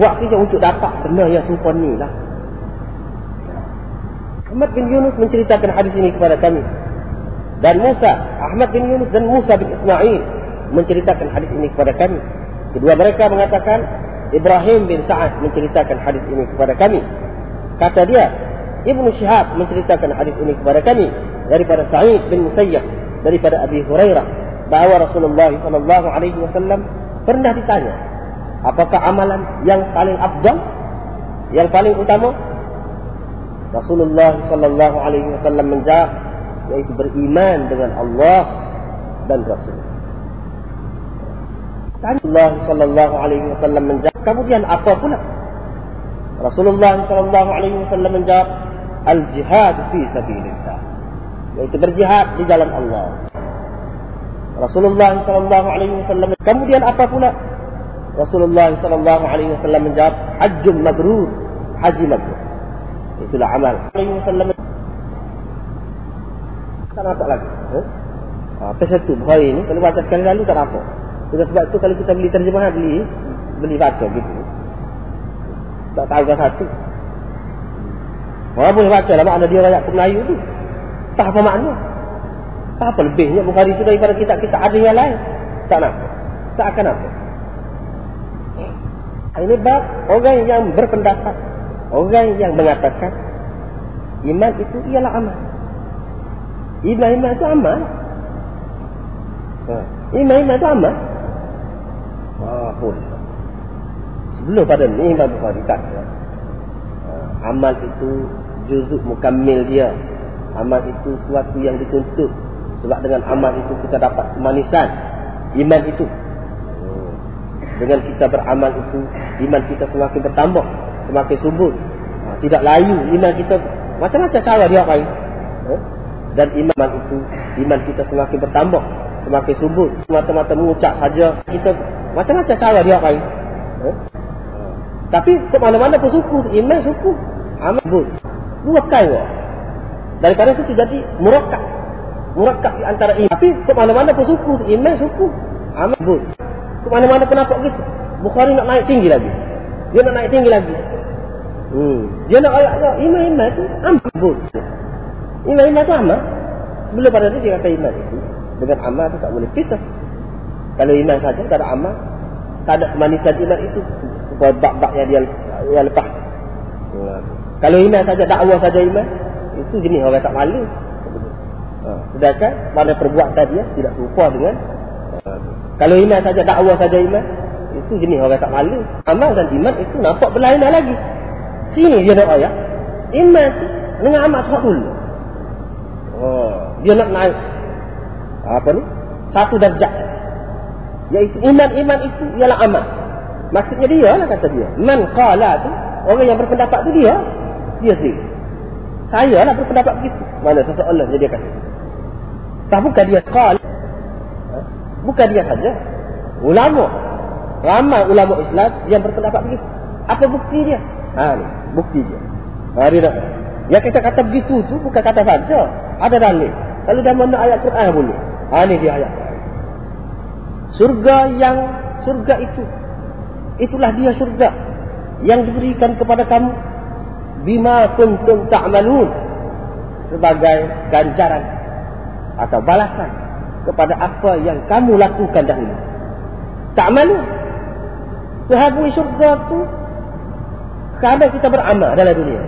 Buat kerja untuk dapat benda yang sumpah ni lah. Ahmad bin Yunus menceritakan hadis ini kepada kami. Dan Musa, Ahmad bin Yunus dan Musa bin Ismail menceritakan hadis ini kepada kami. Kedua mereka mengatakan, Ibrahim bin Sa'ad menceritakan hadis ini kepada kami. Kata dia, Ibnu Syihab menceritakan hadis ini kepada kami daripada Sa'id bin Musayyab daripada Abi Hurairah bahawa Rasulullah sallallahu alaihi wasallam pernah ditanya apakah amalan yang paling afdal yang paling utama Rasulullah sallallahu alaihi wasallam menjawab yaitu beriman dengan Allah dan Rasul. Rasulullah sallallahu alaihi wasallam menjawab kemudian apa pula? Rasulullah sallallahu alaihi wasallam menjawab al-jihad fi sabilillah. Yaitu berjihad di jalan Allah. Rasulullah sallallahu alaihi wasallam kemudian apa pula? Rasulullah sallallahu alaihi wasallam menjawab hajjun mabrur haji mabrur. Itulah amal. Alaihi wasallam tak nampak lagi eh? apa satu hari ini kalau baca sekali lalu tak nampak Sudah sebab itu kalau kita beli terjemahan beli beli baca gitu tak tahu kan satu Orang boleh baca lah makna dia rakyat Melayu tu. Tak apa makna. Apa lebihnya Bukhari itu daripada kitab-kitab ada yang lain? Tak nak. Tak akan apa. Ini bab orang yang berpendapat. Orang yang mengatakan iman itu ialah amal. Iman-iman itu amal. Ha. Iman-iman itu amal. Ah. Sebelum pada ni Imam Bukhari kata. Ha. Amal itu juzuk mukammil dia. Amal itu sesuatu yang dituntut. Sebab dengan amal itu kita dapat kemanisan. Iman itu. Hmm. Dengan kita beramal itu, iman kita semakin bertambah. Semakin subur. Ha. Tidak layu iman kita. Macam-macam cara dia main. Dan iman itu, iman kita semakin bertambah. Semakin subur. Semata-mata mengucap saja. Kita macam-macam cara dia main. Ha. Tapi ke mana-mana pun suku. Iman suku. Amal subur. Dua kali. Daripada situ jadi murakkab. Murakkab di antara iman. Tapi ke mana-mana pun suku. Iman suku. Amal subur. Ke mana-mana pun nampak gitu. Bukhari nak naik tinggi lagi. Dia nak naik tinggi lagi. Hmm. Dia nak ayat ayat iman-iman tu amal subur. Iman-iman tu amal. Sebelum pada itu dia kata iman itu. Dengan amal tu tak boleh pisah. Kalau iman saja tak ada amal. Tak ada kemanisan iman itu. Bab-bab yang dia yang lepas. Kalau iman saja dakwah saja iman. Itu jenis orang tak malu. Ha. Sedangkan mana perbuatan dia tidak serupa dengan ha. Kalau iman saja dakwah saja iman Itu jenis orang tak malu Amal dan iman itu nampak berlainan lagi Sini dia nak ayat Iman dengan amal dulu oh. Dia nak naik Apa ni Satu darjah Iaitu iman-iman itu ialah amal Maksudnya dia lah kata dia Man qala tu Orang yang berpendapat tu dia Dia sendiri saya lah berpendapat begitu. Mana seseorang jadi kata. Tak bukan dia kal. Ha? Bukan dia saja. Ulama. Ramai ulama Islam yang berpendapat begitu. Apa bukti dia? Ha bukti dia. Ha dia nak. Yang kita kata begitu tu bukan kata saja. Ada dalil. Kalau dah mana ayat Quran boleh. Ha ni dia ayat. Surga yang surga itu itulah dia surga yang diberikan kepada kamu bima kuntum ta'malun sebagai ganjaran atau balasan kepada apa yang kamu lakukan dahulu. Ta'malun. Sehabui syurga tu kerana kita beramal dalam dunia.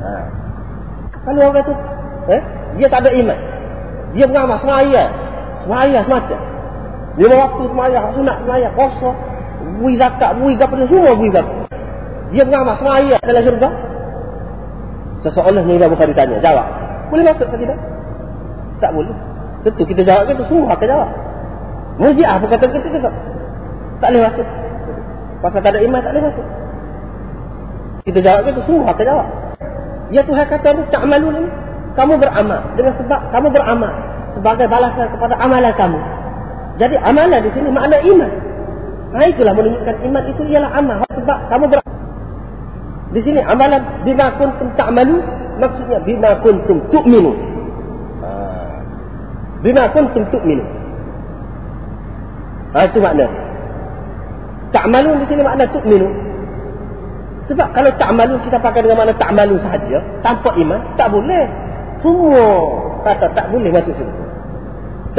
Ha. Kalau orang tu eh, dia tak ada iman. Dia beramal semaya. Semaya semacam. Lima waktu semaya, sunat semaya, kosong. Bui zakat, bui gapa semua bui zakat. Dia beramal semua ayat dalam syurga. Seseorang ni Imam Bukhari tanya. Jawab. Boleh masuk ke tidak? Tak boleh. Tentu kita jawab itu semua akan jawab. Mujiah apa kata kita juga. Tak boleh masuk. Pasal tak ada iman tak boleh masuk. Kita jawab itu semua akan jawab. Ya Tuhan kata tak malu ni. Kamu beramal. Dengan sebab kamu beramal. Sebagai balasan kepada amalan kamu. Jadi amalan di sini makna iman. Nah itulah menunjukkan iman itu ialah amal. Sebab kamu beramal. Di sini amalan bima kuntum ta'malu maksudnya bima kuntum tu'minu. Ha. Bima kuntum tu'minu. Ha, itu makna. Ta'malu di sini makna tu'minu. Sebab kalau ta'malu kita pakai dengan makna ta'malu sahaja tanpa iman tak boleh. Semua kata tak boleh masuk sini.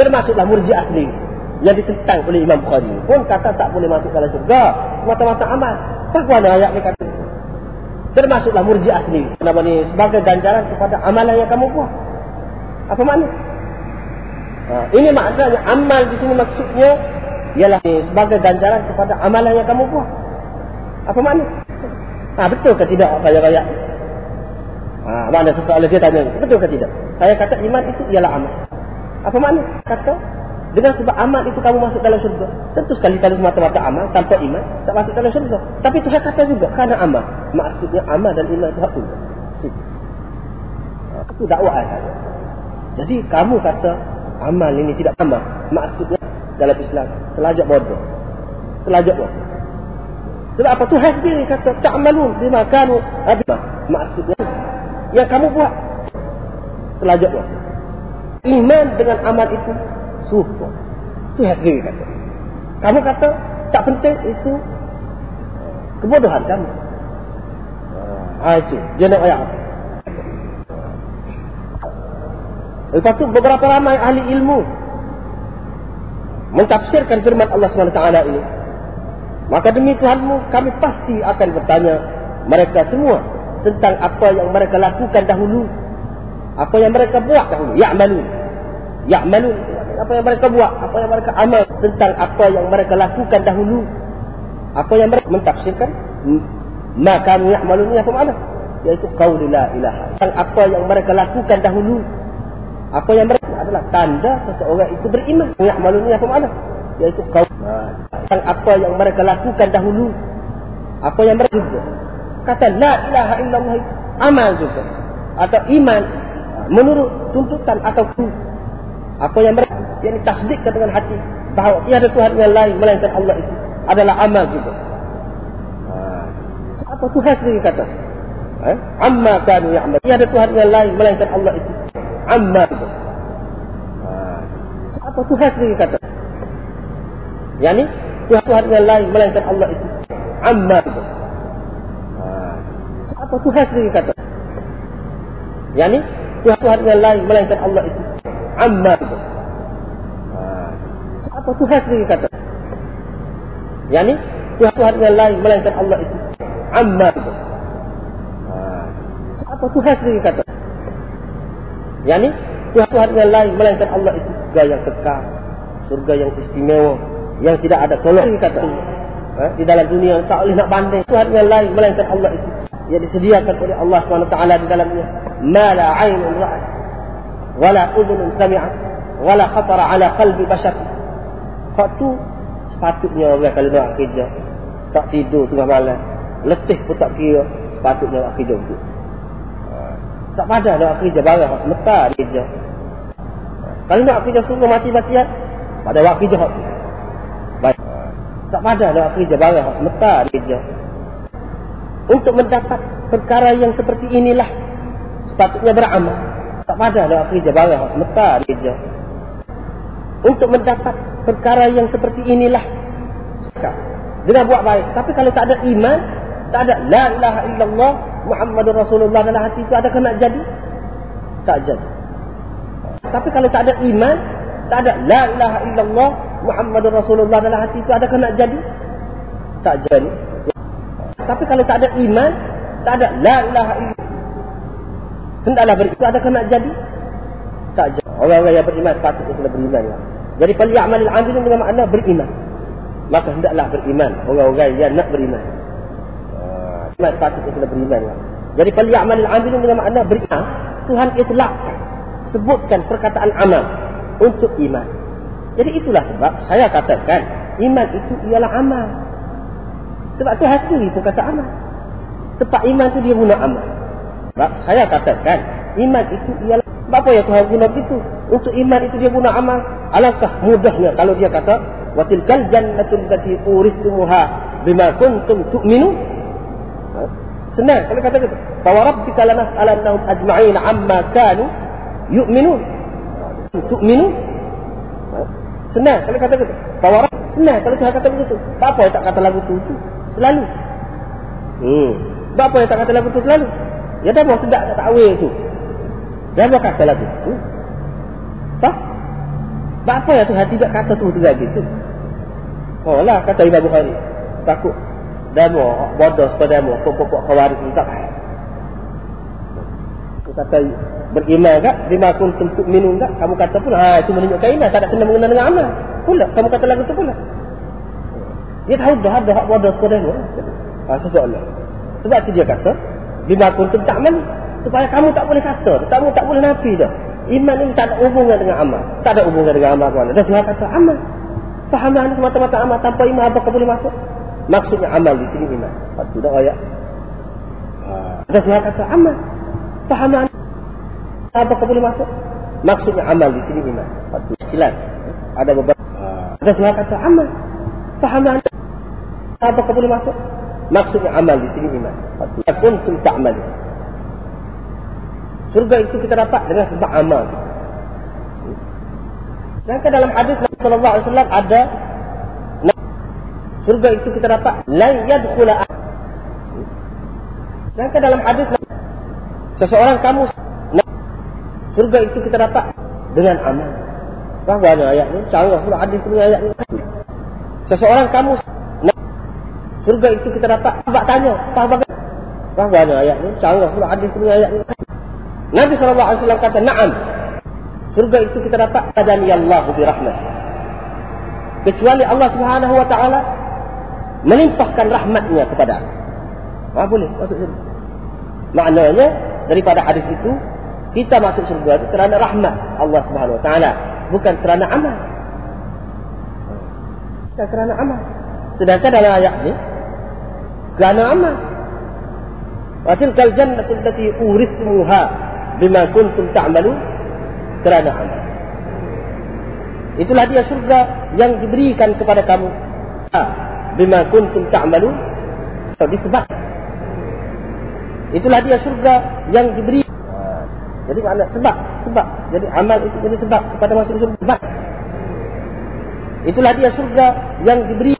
Termasuklah murji'ah sendiri yang ditentang oleh Imam Bukhari pun kata tak boleh masuk dalam surga mata-mata amal. Tak mana ayat ni kata Termasuklah murjiah sendiri. Kenapa ni? Sebagai ganjaran kepada amalan yang kamu buat. Apa makna? Ha, ini maknanya amal di sini maksudnya ialah sebagai ganjaran kepada amalan yang kamu buat. Apa makna? Ha, betul ke tidak saya raya? Ha, mana sesoalan dia tanya. Betul ke tidak? Saya kata iman itu ialah amal. Apa makna? Kata dengan sebab amal itu kamu masuk dalam syurga. Tentu sekali kalau semata-mata amal tanpa iman tak masuk dalam syurga. Tapi Tuhan kata juga kerana amal. Maksudnya amal dan iman itu satu. Itu dakwah saja. Jadi kamu kata amal ini tidak amal. Maksudnya dalam Islam selajak bodoh. Selajak bodoh. Sebab apa Tuhan sendiri kata ta'malun bima kanu abima. Maksudnya yang kamu buat selajak bodoh. Iman dengan amal itu suka. Itu kata. Kamu kata tak penting itu kebodohan kamu. Ha, itu. Dia nak ayat Lepas itu beberapa ramai ahli ilmu mentafsirkan firman Allah SWT ini. Maka demi Tuhanmu kami pasti akan bertanya mereka semua tentang apa yang mereka lakukan dahulu. Apa yang mereka buat dahulu. Ya'malun. Ya'malun. Apa yang mereka buat. Apa yang mereka amal. Tentang apa yang mereka lakukan dahulu. Apa yang mereka mentafsirkan. Maka ya'malun ini apa makna? Iaitu qawlila ilaha. Tentang apa yang mereka lakukan dahulu. Apa yang mereka adalah tanda seseorang itu beriman. Ya'malun ini apa makna? Iaitu qawlila Tentang apa yang mereka lakukan dahulu. Apa yang mereka. Kata la ilaha illallah amal juga. Atau iman menurut tuntutan atau apa yang mereka yang ditasdikkan dengan hati bahawa tiada Tuhan yang lain melainkan Allah itu adalah amal juga. Ha. Apa Tuhan sendiri kata? Eh? Amma kanu ya'mal. Tiada Tuhan yang lain melainkan Allah itu. Amma juga. Ha. Apa Tuhan sendiri kata? Yang ni Tuhan Tuhan yang lain melainkan Allah itu. Amma juga. Apa Tuhan sendiri kata? Yang ni Tuhan Tuhan yang lain melainkan Allah itu. Amma itu. Ha. Apa Tuhan sendiri kata? Yang ni Tuhan Tuhan yang lain melainkan Allah itu. Amma itu. Ha. Apa Tuhan sendiri kata? Yang ni Tuhan Tuhan yang lain melainkan Allah itu. Surga yang kekal. Surga yang istimewa. Yang tidak ada tolong. kata. Ha? Di dalam dunia tak boleh nak banding. Tuhan yang lain melainkan Allah itu yang disediakan oleh Allah SWT di dalamnya. Ma la aynun ra'at. Wa la udhunun sami'at. Wa la khatara ala qalbi basyat. Kau tu sepatutnya orang kalau nak kerja. Tak tidur tengah malam. Letih pun tak kira. Sepatutnya nak kerja tu. Tak padah nak kerja barang. Lepas kerja. Kalau nak kerja suruh mati-matian. Pada waktu kerja. Baik. Tak padah nak kerja barang. Lepas kerja. Lepas kerja untuk mendapat perkara yang seperti inilah sepatutnya beramal. Tak pada nak kerja barang, letak kerja. Untuk mendapat perkara yang seperti inilah. Dengan buat baik. Tapi kalau tak ada iman, tak ada la ilaha illallah Muhammadur Rasulullah dalam hati itu adakah nak jadi? Tak jadi. Tapi kalau tak ada iman, tak ada la ilaha illallah Muhammadur Rasulullah dalam hati itu adakah nak jadi? Tak jadi. Tapi kalau tak ada iman, tak ada la ilaha illallah Hendaklah beriman. Adakah nak jadi? Tak jadi. Orang-orang yang beriman sepatutnya kena beriman. Ya. Jadi pali amal al-amil dengan makna beriman. Maka hendaklah beriman. Orang-orang yang nak beriman. Beriman sepatutnya kena beriman. Ya. Jadi pali amal al-amil dengan makna beriman. Tuhan itlak. Sebutkan perkataan amal. Untuk iman. Jadi itulah sebab saya katakan. Iman itu ialah amal. Sebab tu hati pun kata amal. Sebab iman itu dia guna amal. Sebab saya katakan iman itu ialah apa yang Tuhan guna begitu. Untuk iman itu dia guna amal. Alangkah mudahnya kalau dia kata jannatul lati uristumuha bima kuntum tu'minu. Ha? Senang kalau kata gitu. Fa rabbika lanas'alannahum ajma'in amma kanu yu'minun. Tu'minu. Ha? Senang kalau kata gitu. Fa senang kalau Tuhan kata begitu. Apa yang tak kata lagu itu? Selalu. Hmm. Apa yang tak kata lagu itu selalu? Ya dah buat sedap tak takwil tu. Dah buat kata lagu tu. Tak? Apa ya Tuhan tidak kata tu juga gitu. Oh lah kata Imam Bukhari. Takut. Demo, bodoh pada demo. Pokok-pokok khawarij ni tak payah. Dia kata beriman tak? Lima kun tentu minum tak? Kamu kata pula, ha, itu menunjukkan iman. Tak ada kena mengenal dengan amal. Pula, kamu kata lagu tu pula. Dia tahu dah ada hak bodoh pada demo. Ha, sesoalan. Sebab itu dia kata, Bima kuntum ta'mal supaya kamu tak boleh kata, kamu tak boleh nafi dah. Iman ini tak ada hubungan dengan amal. Tak ada hubungan dengan amal mana. Dan Tuhan kata amal. Fahamlah anda semata-mata amal tanpa iman apa kau boleh masuk? Maksudnya amal di sini iman. Satu dah ayat. Dan Tuhan kata amal. Fahamlah anda apa kau boleh masuk? Maksudnya amal di sini iman. Satu silat. Ada beberapa. Dan Tuhan kata amal. Fahamlah anda apa kau boleh masuk? Maksudnya amal di sini iman. Kuntum ta'mal. Surga itu kita dapat dengan sebab amal. Dan dalam hadis Nabi sallallahu alaihi wasallam ada surga itu kita dapat la yadkhula Dan dalam hadis seseorang kamu surga itu kita dapat dengan amal. Bahawa ayat ni, cara pula hadis dengan ayat ni. Seseorang kamu surga itu kita dapat, sebab tanya, apa bagai? Bahawa ayat ni, cara pula hadis dengan ayat ni. Nabi SAW kata, Naam. Surga itu kita dapat, Adani Allah bi rahmat. Kecuali Allah Subhanahu Wa Taala melimpahkan rahmatnya kepada. Ha, boleh masuk surga. Maknanya, daripada hadis itu, kita masuk surga itu kerana rahmat Allah Subhanahu Wa Taala, bukan kerana amal. Bukan kerana amal. Sedangkan dalam ayat ini, kerana amal. Wa tilkal jannatu allati urithmuha bima kuntum ta'malu kerana amal. Itulah dia surga yang diberikan kepada kamu. Ha, bima kuntum ta'malu disebab Itulah dia surga yang diberi jadi makna sebab, sebab. Jadi amal itu jadi sebab kepada masuk surga. Sebab. Itulah dia surga yang diberi.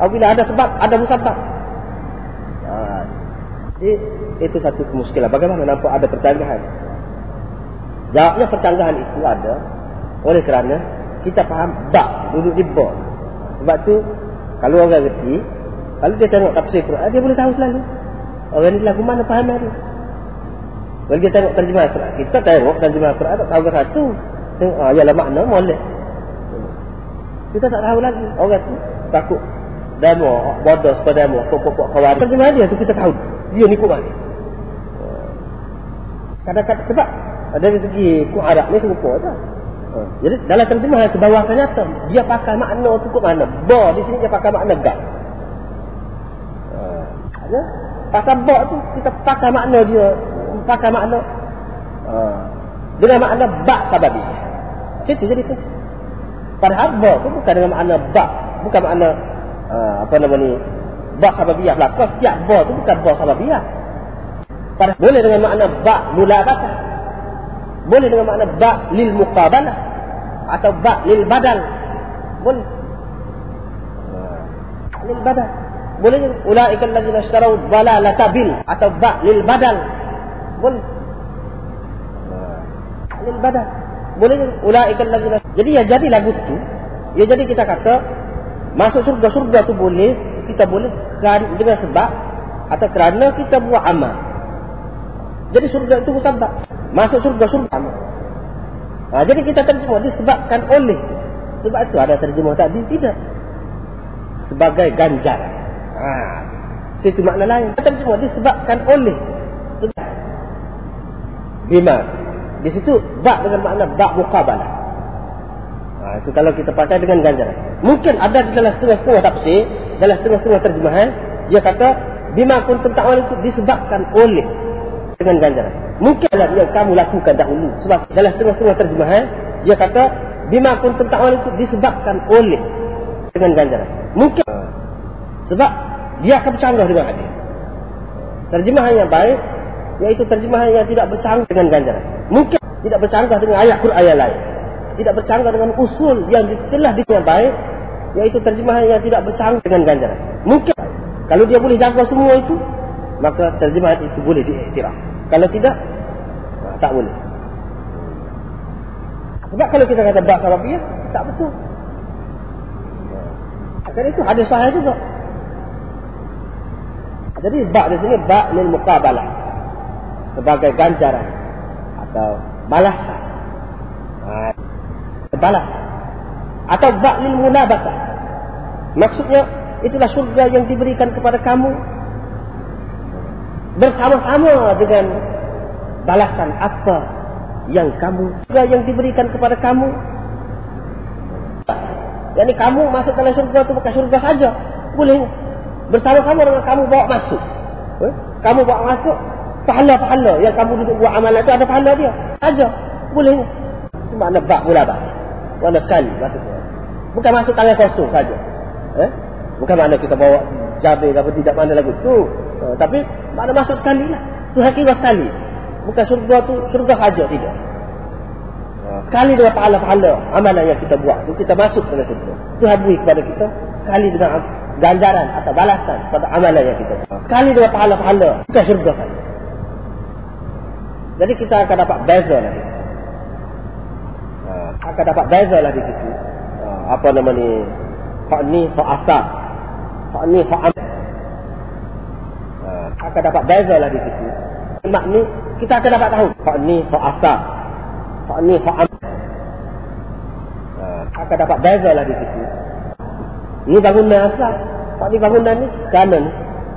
Apabila ada sebab, ada musabab. Jadi, itu satu kemuskilan. Bagaimana nampak ada percanggahan? Jawabnya percanggahan itu ada oleh kerana kita faham bak duduk di bawah. Sebab tu kalau orang reti, kalau dia tengok tafsir Quran, dia boleh tahu selalu. Orang ni lagu mana faham dia. Kalau kita tengok terjemah Quran, kita tengok terjemah Quran tak tahu ke satu. Tengok, ah, ialah makna molek. Kita tak tahu lagi. Orang tu takut demo, bodoh pada demo, pokok-pokok kawar. Terjemah dia tu kita tahu. Dia ni kuat. Kadang-kadang sebab dari segi Arab ni serupa je. Jadi dalam terjemah ke bawah nyata dia pakai makna kok mana? Ba di sini dia pakai makna gak. Ya? Pasal ba tu kita pakai makna dia pakai makna uh, dengan makna bak sababi. Situ jadi tu. Padahal ba tu bukan dengan makna bak, bukan makna uh, apa nama ni? Bak sababiyah. Kau setiap ba tu bukan ba sababiyah. Boleh dengan makna bak mulabata. Boleh dengan makna bak lil muqabalah atau bak lil badal. Boleh. Lil badal. Boleh ulaika allazina ishtaraw dalalata bil atau bak lil badal boleh. Alil badan. Boleh ulaika allazina. Jadi ya jadi lagu tu, ya jadi kita kata masuk surga surga tu boleh, kita boleh dengan sebab atau kerana kita buat amal. Jadi surga itu sebab masuk surga surga amal. Ha, jadi kita terjemah disebabkan oleh sebab itu ada terjemah tadi tidak sebagai ganjaran. Ha, itu makna lain. Terjemah disebabkan oleh sebab bima. Di situ bak dengan makna bak muqabalah. Ha, itu kalau kita pakai dengan ganjaran. Mungkin ada di dalam setengah-setengah tafsir, dalam setengah-setengah terjemahan, dia kata bima pun tentang awal itu disebabkan oleh dengan ganjaran. Mungkinlah yang kamu lakukan dahulu. Sebab dalam setengah-setengah terjemahan, dia kata bima pun tentang awal itu disebabkan oleh dengan ganjaran. Mungkin sebab dia akan bercanggah dengan hadis. Terjemahan yang baik Iaitu terjemahan yang tidak bercanggah dengan ganjaran. Mungkin tidak bercanggah dengan ayat Quran ayat lain. Tidak bercanggah dengan usul yang telah dikira baik. Iaitu terjemahan yang tidak bercanggah dengan ganjaran. Mungkin kalau dia boleh jaga semua itu, maka terjemahan itu boleh diiktiraf. Kalau tidak, tak boleh. Sebab kalau kita kata bahasa Arabiah, tak betul. Jadi itu hadis sahih juga. Jadi bak di sini bak lil muqabalah sebagai ganjaran atau balasan. Ha, balas atau ba'lil munabata. Maksudnya itulah surga yang diberikan kepada kamu bersama-sama dengan balasan apa yang kamu surga yang diberikan kepada kamu. Jadi kamu masuk dalam surga itu bukan surga saja. Boleh bersama-sama dengan kamu bawa masuk. Eh? Kamu bawa masuk pahala-pahala yang kamu duduk buat amalan itu ada pahala dia. Saja. Boleh. Itu makna bak mula bak. Mana sekali maksudnya. Bukan masuk tangan kosong saja. Eh? Bukan makna kita bawa jabir apa tidak mana lagu tu. Uh, tapi makna masuk sekali lah. Itu hakikat sekali. Bukan surga tu surga saja tidak. Uh, sekali dengan pahala-pahala amalan yang kita buat tu kita masuk dengan surga. Itu habis kepada kita sekali dengan ganjaran atau balasan pada amalan yang kita buat. Sekali dengan pahala-pahala bukan surga saja. Jadi kita akan dapat beza nanti. Akan dapat beza lah di situ. Ha, apa nama ni? Hak ni hak asal. Hak ni hak amal. Ha, akan dapat beza lah di situ. Mak ni kita akan dapat tahu. Hak ni hak asal. Hak ni hak amal. Ha, akan dapat beza lah di situ. Ini bangunan asal. Hak ni bangunan ni kanan.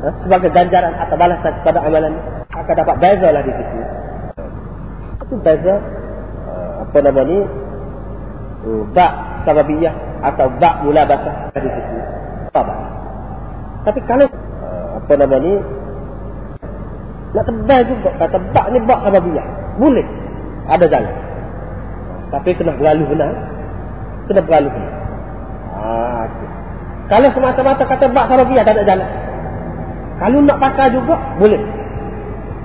Ha, sebagai ganjaran atau balasan kepada amalan akan dapat beza lah di situ. Itu beza apa nama ni bak sababiyah atau bak mulabasah di situ. Apa tapi kalau uh, apa nama ni nak tebal juga kata bak ni bak sababiyah boleh. Ada jalan. Tapi kena berlalu benar. Kena berlalu benar. Ah, okay. kalau semata-mata kata bak sababiyah tak ada jalan. Kalau nak pakai juga boleh.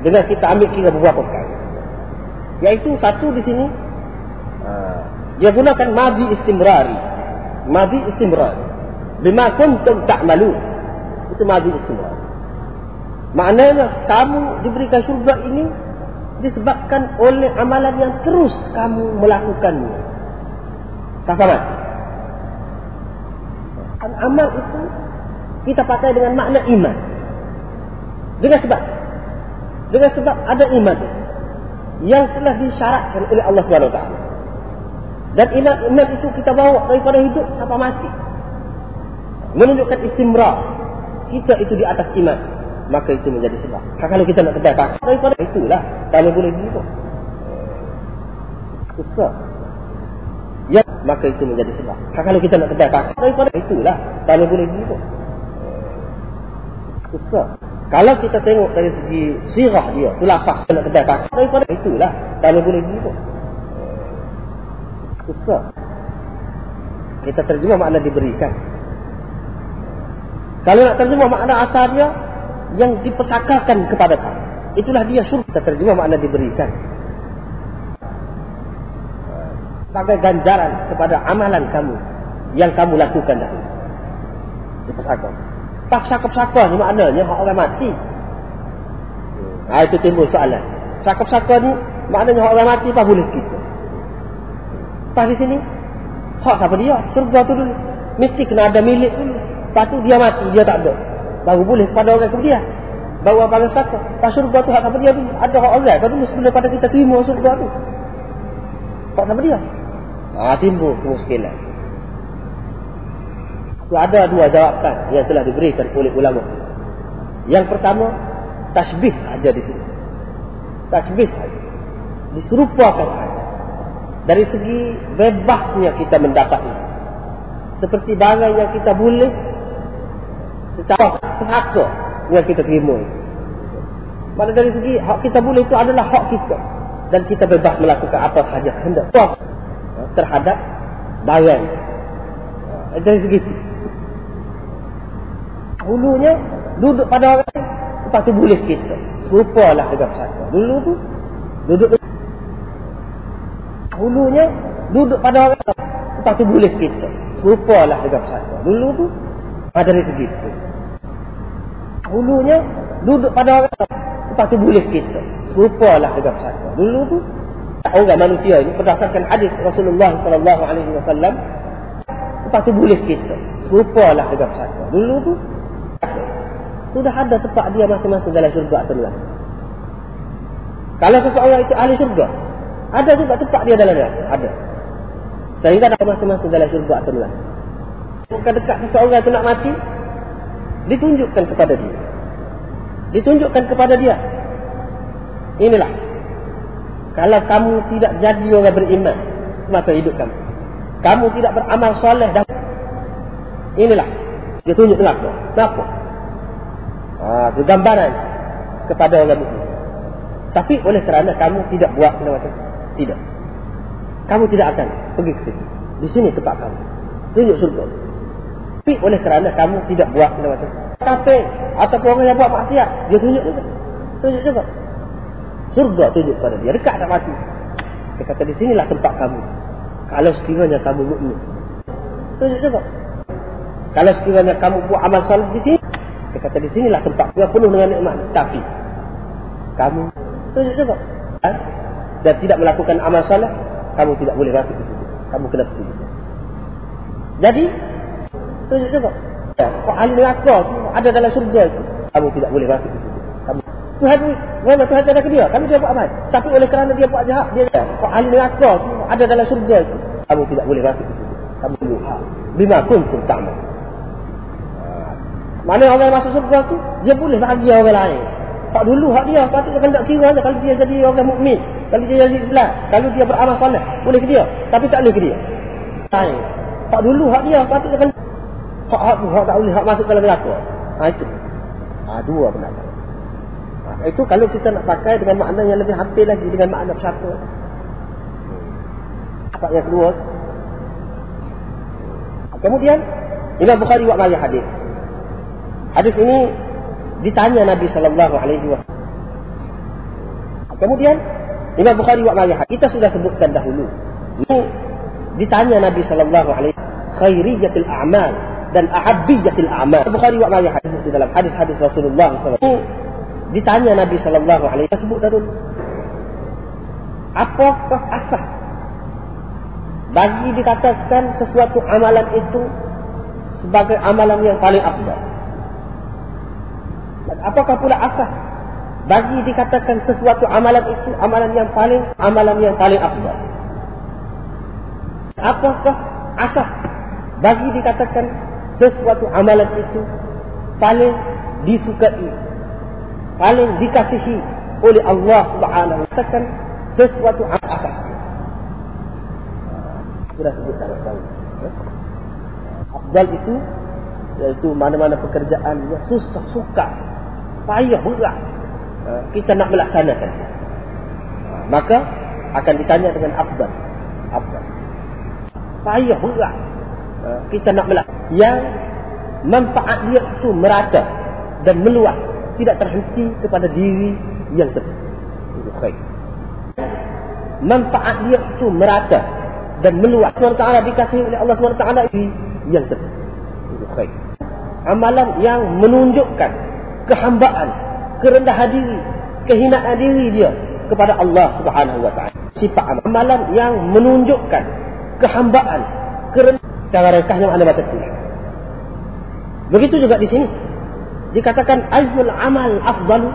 Dengan kita ambil kira beberapa perkara. Yaitu satu di sini dia gunakan madhi istimrari. Madhi istimrari. Bima kuntum ta'malu. Itu madhi istimrari. Maknanya kamu diberikan surga ini disebabkan oleh amalan yang terus kamu melakukannya. Tak sama. Dan amal itu kita pakai dengan makna iman. Dengan sebab dengan sebab ada iman yang telah disyaratkan oleh Allah Subhanahu Wa Taala. Dan iman-iman itu kita bawa daripada hidup sampai mati. Menunjukkan istimra. Kita itu di atas iman. Maka itu menjadi sebab. Kalau kita nak kedai pakai daripada itulah. Kalau boleh begitu. Susah. Ya, maka itu menjadi sebab. Kalau kita nak kedai pakai daripada itulah. Kalau boleh begitu. Susah. Kalau kita tengok dari segi sirah dia, tulafah nak kedai pakai daripada itulah. Kalau boleh begitu susah. Kita terjemah makna diberikan. Kalau nak terjemah makna asalnya, yang dipersakarkan kepada kamu. Itulah dia suruh kita terjemah makna diberikan. Sebagai ganjaran kepada amalan kamu yang kamu lakukan dahulu. Dipersakar. Tak sakar-sakar ni maknanya hak orang mati. Ha, itu timbul soalan. Sakar-sakar ni maknanya hak orang mati apa boleh kita lepas di sini hak siapa dia? Surga tu dulu. Mesti kena ada milik dulu. Lepas tu dia mati dia tak ada. Baru boleh kepada orang kemudian. Baru apa yang satu. Pas surga tu hak siapa dia? Dulu ada hak orang. Kan dulu sebelum pada kita terima surga tu. Hak siapa dia? Ha, timbul kemiskinan tu ada dua jawapan yang telah diberikan oleh ulama. Yang pertama tasbih saja di sini. Tasbih saja. Diserupakan. saja dari segi bebasnya kita mendapat ini. Seperti barang yang kita boleh secara sehaka yang kita terima. Mana dari segi hak kita boleh itu adalah hak kita. Dan kita bebas melakukan apa sahaja hendak. Terhadap barang. Dari segi itu. Hulunya duduk pada orang lepas tu boleh kita. Rupalah dengan satu. Dulu tu duduk hulunya duduk pada orang lepas tu boleh kita rupalah dengan satu dulu tu pada dari segitu hulunya duduk pada orang lepas tu boleh kita rupalah dengan satu dulu tu orang manusia ini berdasarkan hadis Rasulullah sallallahu alaihi wasallam. Lepas tu boleh kita rupalah dengan satu dulu tu sudah ada tempat dia masing-masing dalam syurga atau kalau seseorang itu ahli syurga ada juga tempat dia dalam dia. Ada. Sehingga ada masing-masing dalam syurga atau neraka. Bukan dekat seseorang itu nak mati. Ditunjukkan kepada dia. Ditunjukkan kepada dia. Inilah. Kalau kamu tidak jadi orang beriman. Masa hidup kamu. Kamu tidak beramal soleh. Dah. Inilah. Dia tunjuk neraka. Kenapa? Ah, itu gambaran kepada orang beriman. Tapi oleh kerana kamu tidak buat macam itu. Tidak. Kamu tidak akan pergi ke situ. Di sini tempat kamu. Tunjuk surga. Tapi oleh kerana kamu tidak buat benda macam Tapi ataupun orang yang buat maksiat, dia tunjuk juga. Tunjuk juga. Surga tunjuk pada dia. Dekat tak mati. Dia kata di sinilah tempat kamu. Kalau sekiranya kamu mukmin. Tunjuk juga. Kalau sekiranya kamu buat amal salih di sini, dia kata di sinilah tempat yang penuh dengan nikmat. Tapi kamu tunjuk juga. Ha? Dan tidak melakukan amal salah, kamu tidak boleh masuk ke situ. Kamu kena setuju. Jadi, tunjuk juga. Ya, ahli neraka ada dalam surga itu. Kamu tidak boleh masuk ke situ. Kamu Tuhan memang Tuhan ada ke dia. Kamu dia buat amal. Tapi oleh kerana dia buat jahat, dia kok ahli neraka ada dalam surga itu. Kamu tidak boleh masuk ke situ. Kamu luha. Bima kuntum ta'mal. Mana orang yang masuk surga tu, dia boleh bahagia orang lain. Tak dulu hak dia, patut dia tak kira dia kalau dia jadi orang mukmin, kalau dia jadi Islam, kalau dia beramal soleh, boleh ke dia, tapi tak boleh ke dia. Tak dulu hak dia, patut dia hak hak tu hak tak boleh hak masuk dalam neraka. Ha itu. Ha dua pendapat. Ha, itu kalau kita nak pakai dengan makna yang lebih hampir lagi dengan makna satu. Apa yang kedua? Kemudian Imam Bukhari buat banyak hadis. Hadis ini ditanya Nabi sallallahu alaihi wasallam. Kemudian Imam Bukhari banyak hadis. Kita sudah sebutkan dahulu. Ini ditanya Nabi sallallahu alaihi khairiyatul a'mal dan ahabbiyatul a'mal. Bukhari buat banyak hadis di dalam hadis-hadis Rasulullah sallallahu alaihi wasallam. Ditanya Nabi sallallahu alaihi wasallam sebut dahulu. Apakah asas bagi dikatakan sesuatu amalan itu sebagai amalan yang paling afdal. Dan apakah pula asas bagi dikatakan sesuatu amalan itu amalan yang paling amalan yang paling afdal? Apakah asas bagi dikatakan sesuatu amalan itu paling disukai, paling dikasihi oleh Allah Subhanahu wa taala sesuatu asas sudah sebutkan sekali. Afdal itu iaitu mana-mana pekerjaan yang susah suka, payah berat ha, kita nak melaksanakan. Maka akan ditanya dengan afdal. Afdal. Payah berat ha, kita nak melaksanakan yang manfaat dia itu merata dan meluas tidak terhenti kepada diri yang. Itu khair. Manfaat dia itu merata dan meluas SWT dikasih oleh Allah SWT ini yang tepat. Amalan yang menunjukkan kehambaan, kerendahan diri, kehinaan diri dia kepada Allah Subhanahu wa taala. Sifat amalan yang menunjukkan kehambaan, kerendahan cara rekahnya mana baca tu. Begitu juga di sini. Dikatakan ayyul amal afdalu.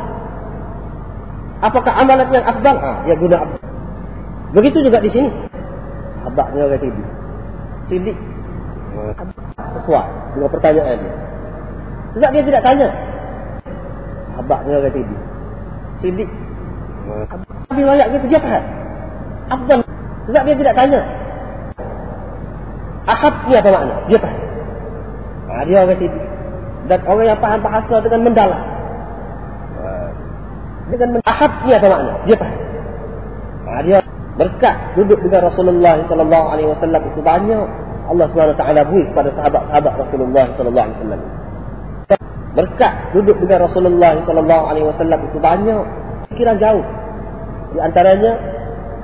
Apakah amalan yang afdal? Ah, ya guna afdal. Begitu juga di sini. Abaknya orang tidur. Sidik. Sesuai dengan pertanyaan dia. Sebab dia tidak tanya. Abaknya orang tidur. Sidik. Tapi rakyat gitu dia faham. Abang. Sebab dia tidak tanya. Ahab ni apa makna? Dia faham. Ha, dia orang tidur. Dan orang yang faham bahasa dengan mendalam. Dengan mendalam. Ni apa makna? Dia faham. Ha, dia berkat duduk dengan Rasulullah sallallahu alaihi wasallam itu banyak Allah Subhanahu taala beri kepada sahabat-sahabat Rasulullah sallallahu alaihi wasallam berkat duduk dengan Rasulullah sallallahu alaihi wasallam itu banyak. Pikiran jauh. Di antaranya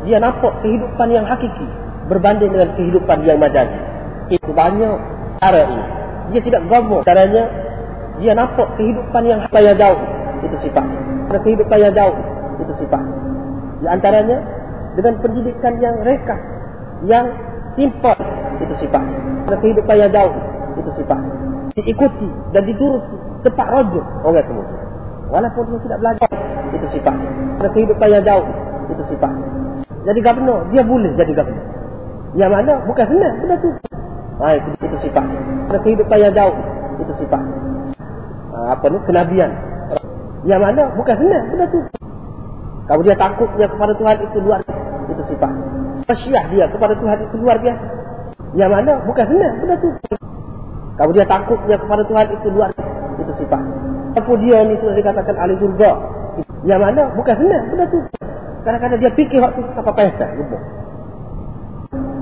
dia nampak kehidupan yang hakiki berbanding dengan kehidupan yang majazi itu banyak cara ini. Dia tidak gambar caranya dia nampak kehidupan yang yang jauh. Itu sifat. Kehidupan yang jauh. Itu sifat. Di antaranya dengan pendidikan yang reka, yang simple. Itu sifat. Dengan kehidupan yang jauh. Itu sifat. Diikuti dan dituruti tepat rojuk orang semua. Walaupun dia tidak belajar itu sifat. Dengan kehidupan yang jauh itu sifat. Jadi gubernur dia boleh jadi gubernur. Yang mana bukan senang benda tu. Ha, itu, itu sifat. Dengan kehidupan yang jauh itu sifat. Ha, apa ni kenabian. Yang mana bukan senang benda tu. Kalau dia takutnya kepada Tuhan itu luar itu sifat. Khasyah dia kepada Tuhan itu luar biasa. Yang mana bukan senang benda tu. Kalau dia takutnya kepada Tuhan itu luar biasa. Itu. Apa dia ni sudah dikatakan ahli surga. Yang mana bukan senang benda tu. Kadang-kadang dia fikir waktu apa pesta.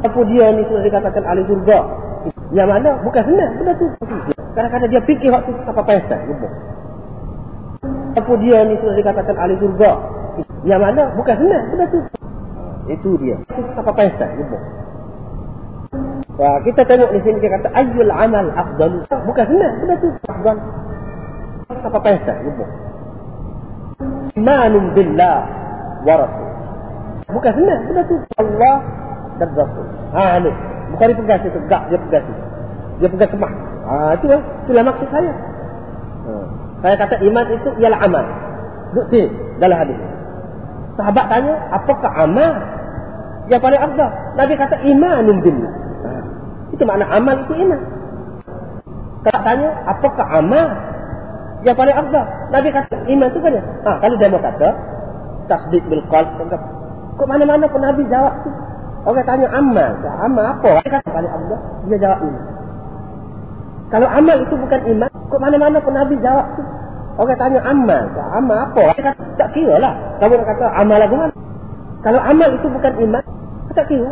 Apa dia ni sudah dikatakan ahli surga. Yang mana bukan senang benda tu. Kadang-kadang dia fikir waktu apa pesta. Apa dia ni sudah dikatakan ahli surga. Yang mana bukan senang benda tu. Itu dia. Apa pesta nyebut. Wah, kita tengok di sini dia kata ayyul amal afdal. Bukan senang benda tu. Afdal. Apa pesta nyebut. Imanun billah wa rasul. Bukan senang benda tu. Allah dan Rasul. Ha ni. Bukhari pegang situ, gak dia pegang situ. Dia pegang kemah. Ha itu lah. Itulah maksud saya. Ha. Saya kata iman itu ialah amal. Sini dalam hadis. Sahabat tanya, apakah amal yang paling afdal? Nabi kata imanun billah. Ha. Itu makna amal itu iman. Kalau tanya, apakah amal yang paling afdal? Nabi kata iman itu kan ya. Ha, kalau dia mau kata tasdik bil qalb, kok mana-mana pun Nabi jawab tu. Orang tanya amal, amal apa? Dia kata paling afdal, dia jawab iman. Kalau amal itu bukan iman, kok mana-mana pun Nabi jawab tu. Orang tanya amal, amal apa? Dia kata tak kira lah. Kamu nak kata amal lagu mana? Kalau amal itu bukan iman, tak kira.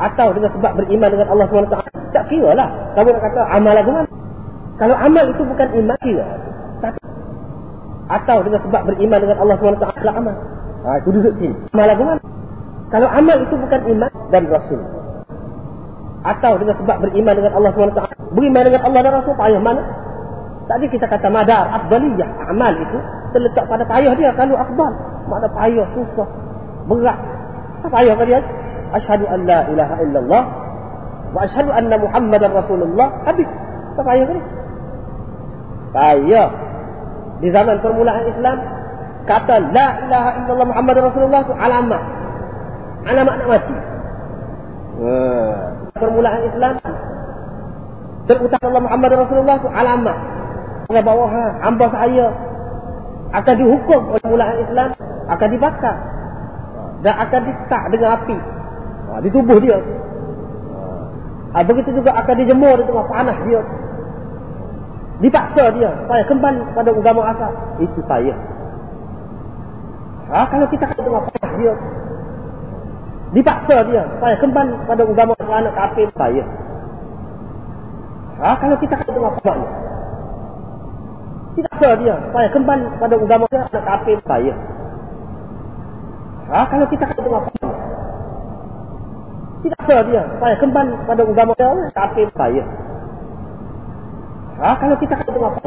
Atau dengan sebab beriman dengan Allah SWT, tak kira lah. Kamu nak kata amal lagu mana? Kalau amal itu bukan iman, kira. Tak Atau dengan sebab beriman dengan Allah SWT, tak amal. Ha, itu duduk sini. Amal lagu? Kalau amal itu bukan iman dan Rasul. Atau dengan sebab beriman dengan Allah SWT. Beriman dengan Allah dan Rasul, payah mana? Tadi kita kata madar, afdaliyah, amal itu terletak pada payah dia. Kalau afdal, mana payah, susah, berat. Apa payah dia? Ashadu an la ilaha illallah wa ashadu anna muhammadan rasulullah. Habis. Apa payah dia? Payah. Di zaman permulaan Islam, kata la ilaha illallah muhammadan rasulullah itu alamat. Alamat nak mati. Hmm. Permulaan Islam, terutak Allah Muhammad Rasulullah itu alamat. Allah bawa ha, hamba saya akan dihukum oleh mulaan Islam, akan dibakar dan akan ditak dengan api. Ha, di tubuh dia. Begitu juga akan dijemur di tengah panas dia. Dipaksa dia supaya kembali pada agama asal. Itu saya. Ha, kalau kita kata tengah panas dia. Dipaksa dia supaya kembali pada agama anak kafir saya. Ha, kalau kita kata tengah panas dia. Dipaksa dia supaya kembali pada agama anak kafir saya. Ha, kalau kita kata dengan apa? Tidak ada dia. Supaya kembali pada agama dia, kafir saya. Ha, kalau kita kata apa?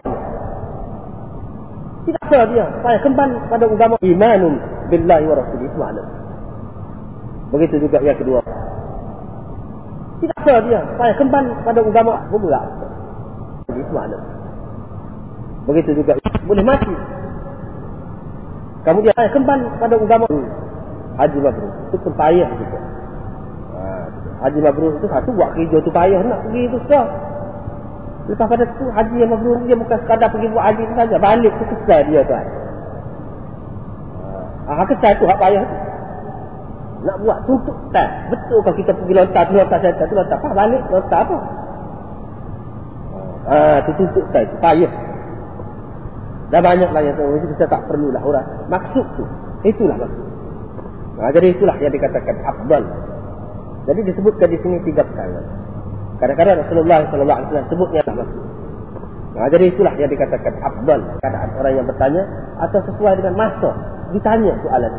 Tidak ada dia. Supaya kembali pada agama imanun billahi wa rasulih. Itu makna. Begitu juga yang kedua. Tidak ada dia. Supaya kembali pada agama bergerak. Itu makna. Begitu juga. Boleh mati. Kemudian kembali pada agama Haji Mabrur. Itu pun payah juga. Ha, Haji Mabrur itu satu buat kerja tu payah nak pergi itu susah. Lepas pada tu Haji yang Mabrur dia bukan sekadar pergi buat haji tu saja. Balik tu kesal dia tuan. Ha, ha kesal tu hak payah tu. Nak buat tutup tak. Betul kalau kita pergi lontar tu lontar saya tu lontar apa? Balik lontar apa? Ha, tu tutup tak itu payah. Dah banyak lah yang tu. Kita tak perlulah orang. Maksud tu. Itulah maksud. Ha, jadi itulah yang dikatakan afdal. Jadi disebutkan di sini tiga perkara. Kadang-kadang Rasulullah sallallahu alaihi wasallam sebutnya Ha, jadi itulah yang dikatakan afdal. Keadaan orang yang bertanya atau sesuai dengan masa ditanya soalan.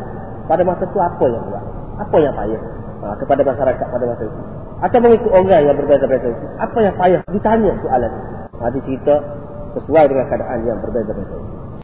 Pada masa itu apa yang buat? Apa yang payah? Ha, kepada masyarakat pada masa itu. Atau mengikut orang yang berbeza-beza itu. Apa yang payah ditanya soalan. Ha, cerita sesuai dengan keadaan yang berbeza-beza itu.